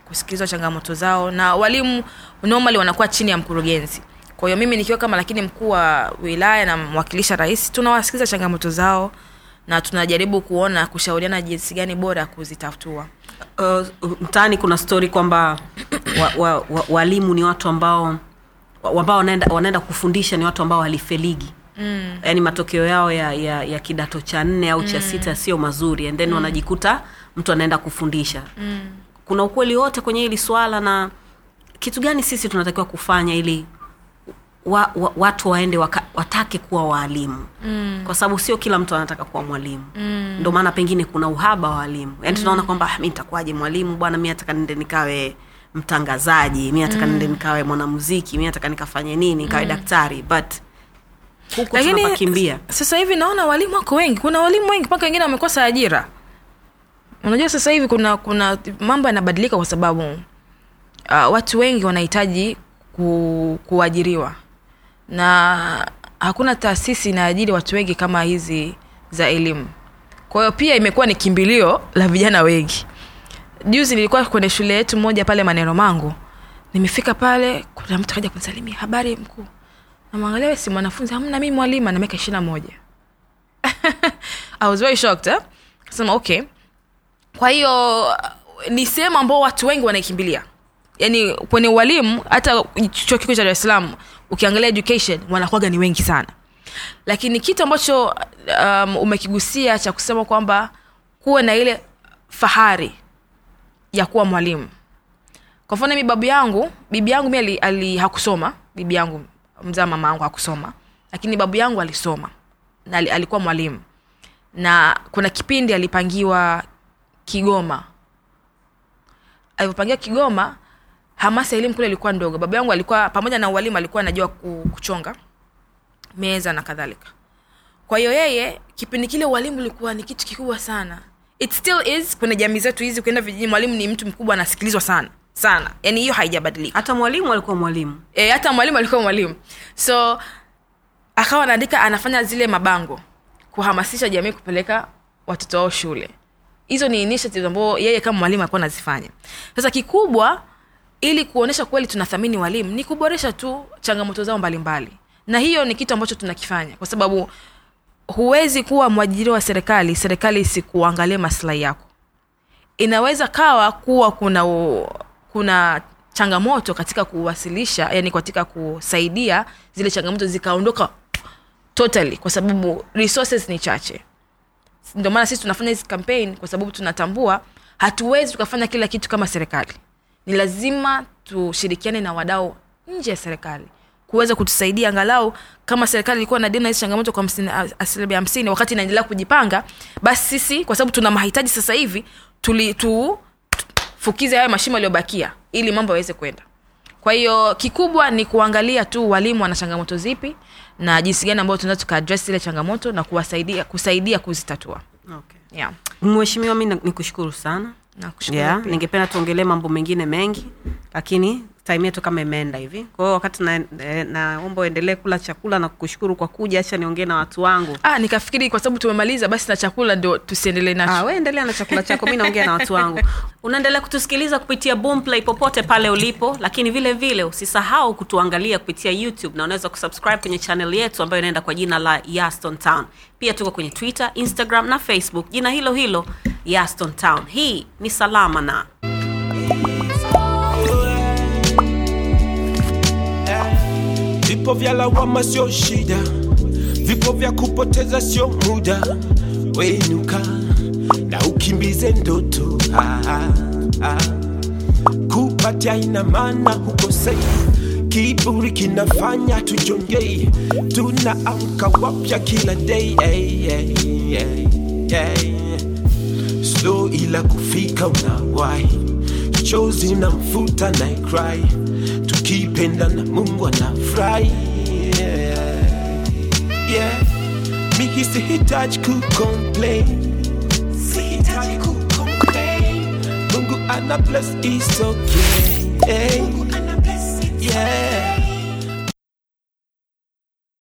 Kusikilizwa changamoto zao na walimu normally wanakuwa chini ya mkurugenzi. Kwa hiyo mimi nikiwa kama lakini mkuu wa wilaya na mwakilisha rais tunawasikiliza changamoto zao na tunajaribu kuona kushauriana jinsi gani bora ya kuzitatua. Uh, mtaani kuna stori kwamba wa, wa, wa, walimu ni watu ambao ambao wanaenda kufundisha ni watu ambao walifeligi mm. yani matokeo yao ya, ya, ya kidato cha nne au cha sita sio mazuri and then mm. wanajikuta mtu anaenda kufundisha mm. kuna ukweli wote kwenye hili swala na kitu gani sisi tunatakiwa kufanya ili wa, wa, watu waende waka, watake kuwa waalimu mm. kwa sababu sio kila mtu anataka kuwa mwalimu mm. ndio maana pengine kuna uhaba wa walimu yaani mm. tunaona kwamba "Ah, mi nitakuwaje mwalimu bwana mi nataka nende nikawe mtangazaji mi nataka mm. nende nikawe mwanamuziki mi nataka nikafanye nini nikawe mm. daktari but huku lakini tunapakimbia. sasa hivi naona walimu wako wengi. Kuna walimu wengi mpaka wengine wamekosa ajira. Unajua sasa hivi kuna kuna mambo yanabadilika kwa sababu uh, watu wengi wanahitaji ku, kuajiriwa. Na hakuna taasisi inaajiri watu wengi kama hizi za elimu. Kwa hiyo pia imekuwa ni kimbilio la vijana wengi. Juzi nilikuwa kwenye shule yetu moja pale maneno mangu. Nimefika pale kuna mtu kaja kunisalimia. Habari mkuu namwangalia "We si mwanafunzi hamna mi mwalimu. Ana miaka ishirina moja. I was very shocked eh? sema okay. Kwa hiyo ni sehemu ambao watu wengi wanaikimbilia. Yaani kwenye ualimu hata chuo kikuu cha dar ukiangalia education wanakwaga ni wengi sana. Lakini kitu ambacho um, umekigusia cha kusema kwamba kuwe na ile fahari ya kuwa mwalimu. Kwa mfano mi babu yangu bibi yangu mi hakusoma bibi yangu mzaa mama yangu hakusoma lakini babu yangu alisoma na alikuwa mwalimu. Na kuna kipindi alipangiwa kigoma. Alivyopangiwa kigoma hamasa elimu kule ilikuwa ndogo. Baba yangu alikuwa pamoja na ualimu alikuwa anajua ku- kuchonga meza na kadhalika. Kwa hiyo yeye kipindi kile ualimu ulikuwa ni kitu kikubwa sana. It still is kwenye jamii zetu hizi ukienda vijijini mwalimu ni mtu mkubwa anasikilizwa sana sana. Yani hiyo haijabadilika. Hata mwalimu alikuwa mwalimu. E, hata mwalimu alikuwa mwalimu. So akawa anaandika anafanya zile mabango kuhamasisha jamii kupeleka watoto wao shule. Hizo ni initiative ambao yeye kama mwalimu alikuwa anazifanya. Sasa kikubwa ili kuonyesha kweli tunathamini walimu ni kuboresha tu changamoto zao mbalimbali. Mbali. na hiyo ni kitu ambacho tunakifanya kwa sababu huwezi kuwa mwajiri wa serikali serikali isikuangalie maslahi yako. Inaweza kawa kuwa kuna u, kuna changamoto katika kuwasilisha yani katika kusaidia zile changamoto zikaondoka totally kwa sababu resources ni chache. Ndio maana sisi tunafanya hizi campaign kwa sababu tunatambua hatuwezi tukafanya kila kitu kama serikali. Ni lazima tushirikiane na wadau nje ya serikali kuweza kutusaidia angalau kama serikali ilikuwa na deni hizi changamoto kwa asilimia hamsini wakati inaendelea kujipanga basi sisi kwa sababu tuna mahitaji sasa hivi tuli tu fukize hayo mashimo yaliyobakia ili mambo yaweze kwenda kwa hiyo kikubwa ni kuangalia tu walimu wana changamoto zipi na jinsi gani ambayo tunaweza tukaadres zile changamoto na kuwasaidia kusaidia kuzitatua okay. yeah. mheshimiwa mi ni kushukuru sana yeah, ningependa tuongelee mambo mengine mengi lakini time yetu kama imeenda hivi. Kwa hiyo wakati naomba na, uendelee kula chakula na kukushukuru kwa kuja hacha niongee na watu wangu. Ah, nikafikiri kwa sababu tumemaliza basi na chakula ndo tusiendelee nacho. Ah, endelea na chakula chako mi naongea na watu wangu. Unaendelea kutusikiliza kupitia boomplay popote pale ulipo lakini vile vile usisahau kutuangalia kupitia youtube na unaweza kusubscribe kwenye channel yetu ambayo inaenda kwa jina la yaston town. Pia tuko kwenye twitter instagram na facebook. Jina hilo hilo yaston town. Hii ni salama na Vipo vya lawama sio shida, vipo vya kupoteza sio muda. Wenuka na ukimbize ndoto ah, ah, ah. Kupatia ina maana hukosei, kiburi kinafanya tujongei, tunaamka wapya kila day hey, hey, hey, hey. Slow ila kufika unawahi, chozi na mfuta na cry, tukipenda na Mungu anafurahi yeah. yeah. miki sihitaji kucomplain, sihitaji kucomplain. Mungu ana bless is okay. Yeah.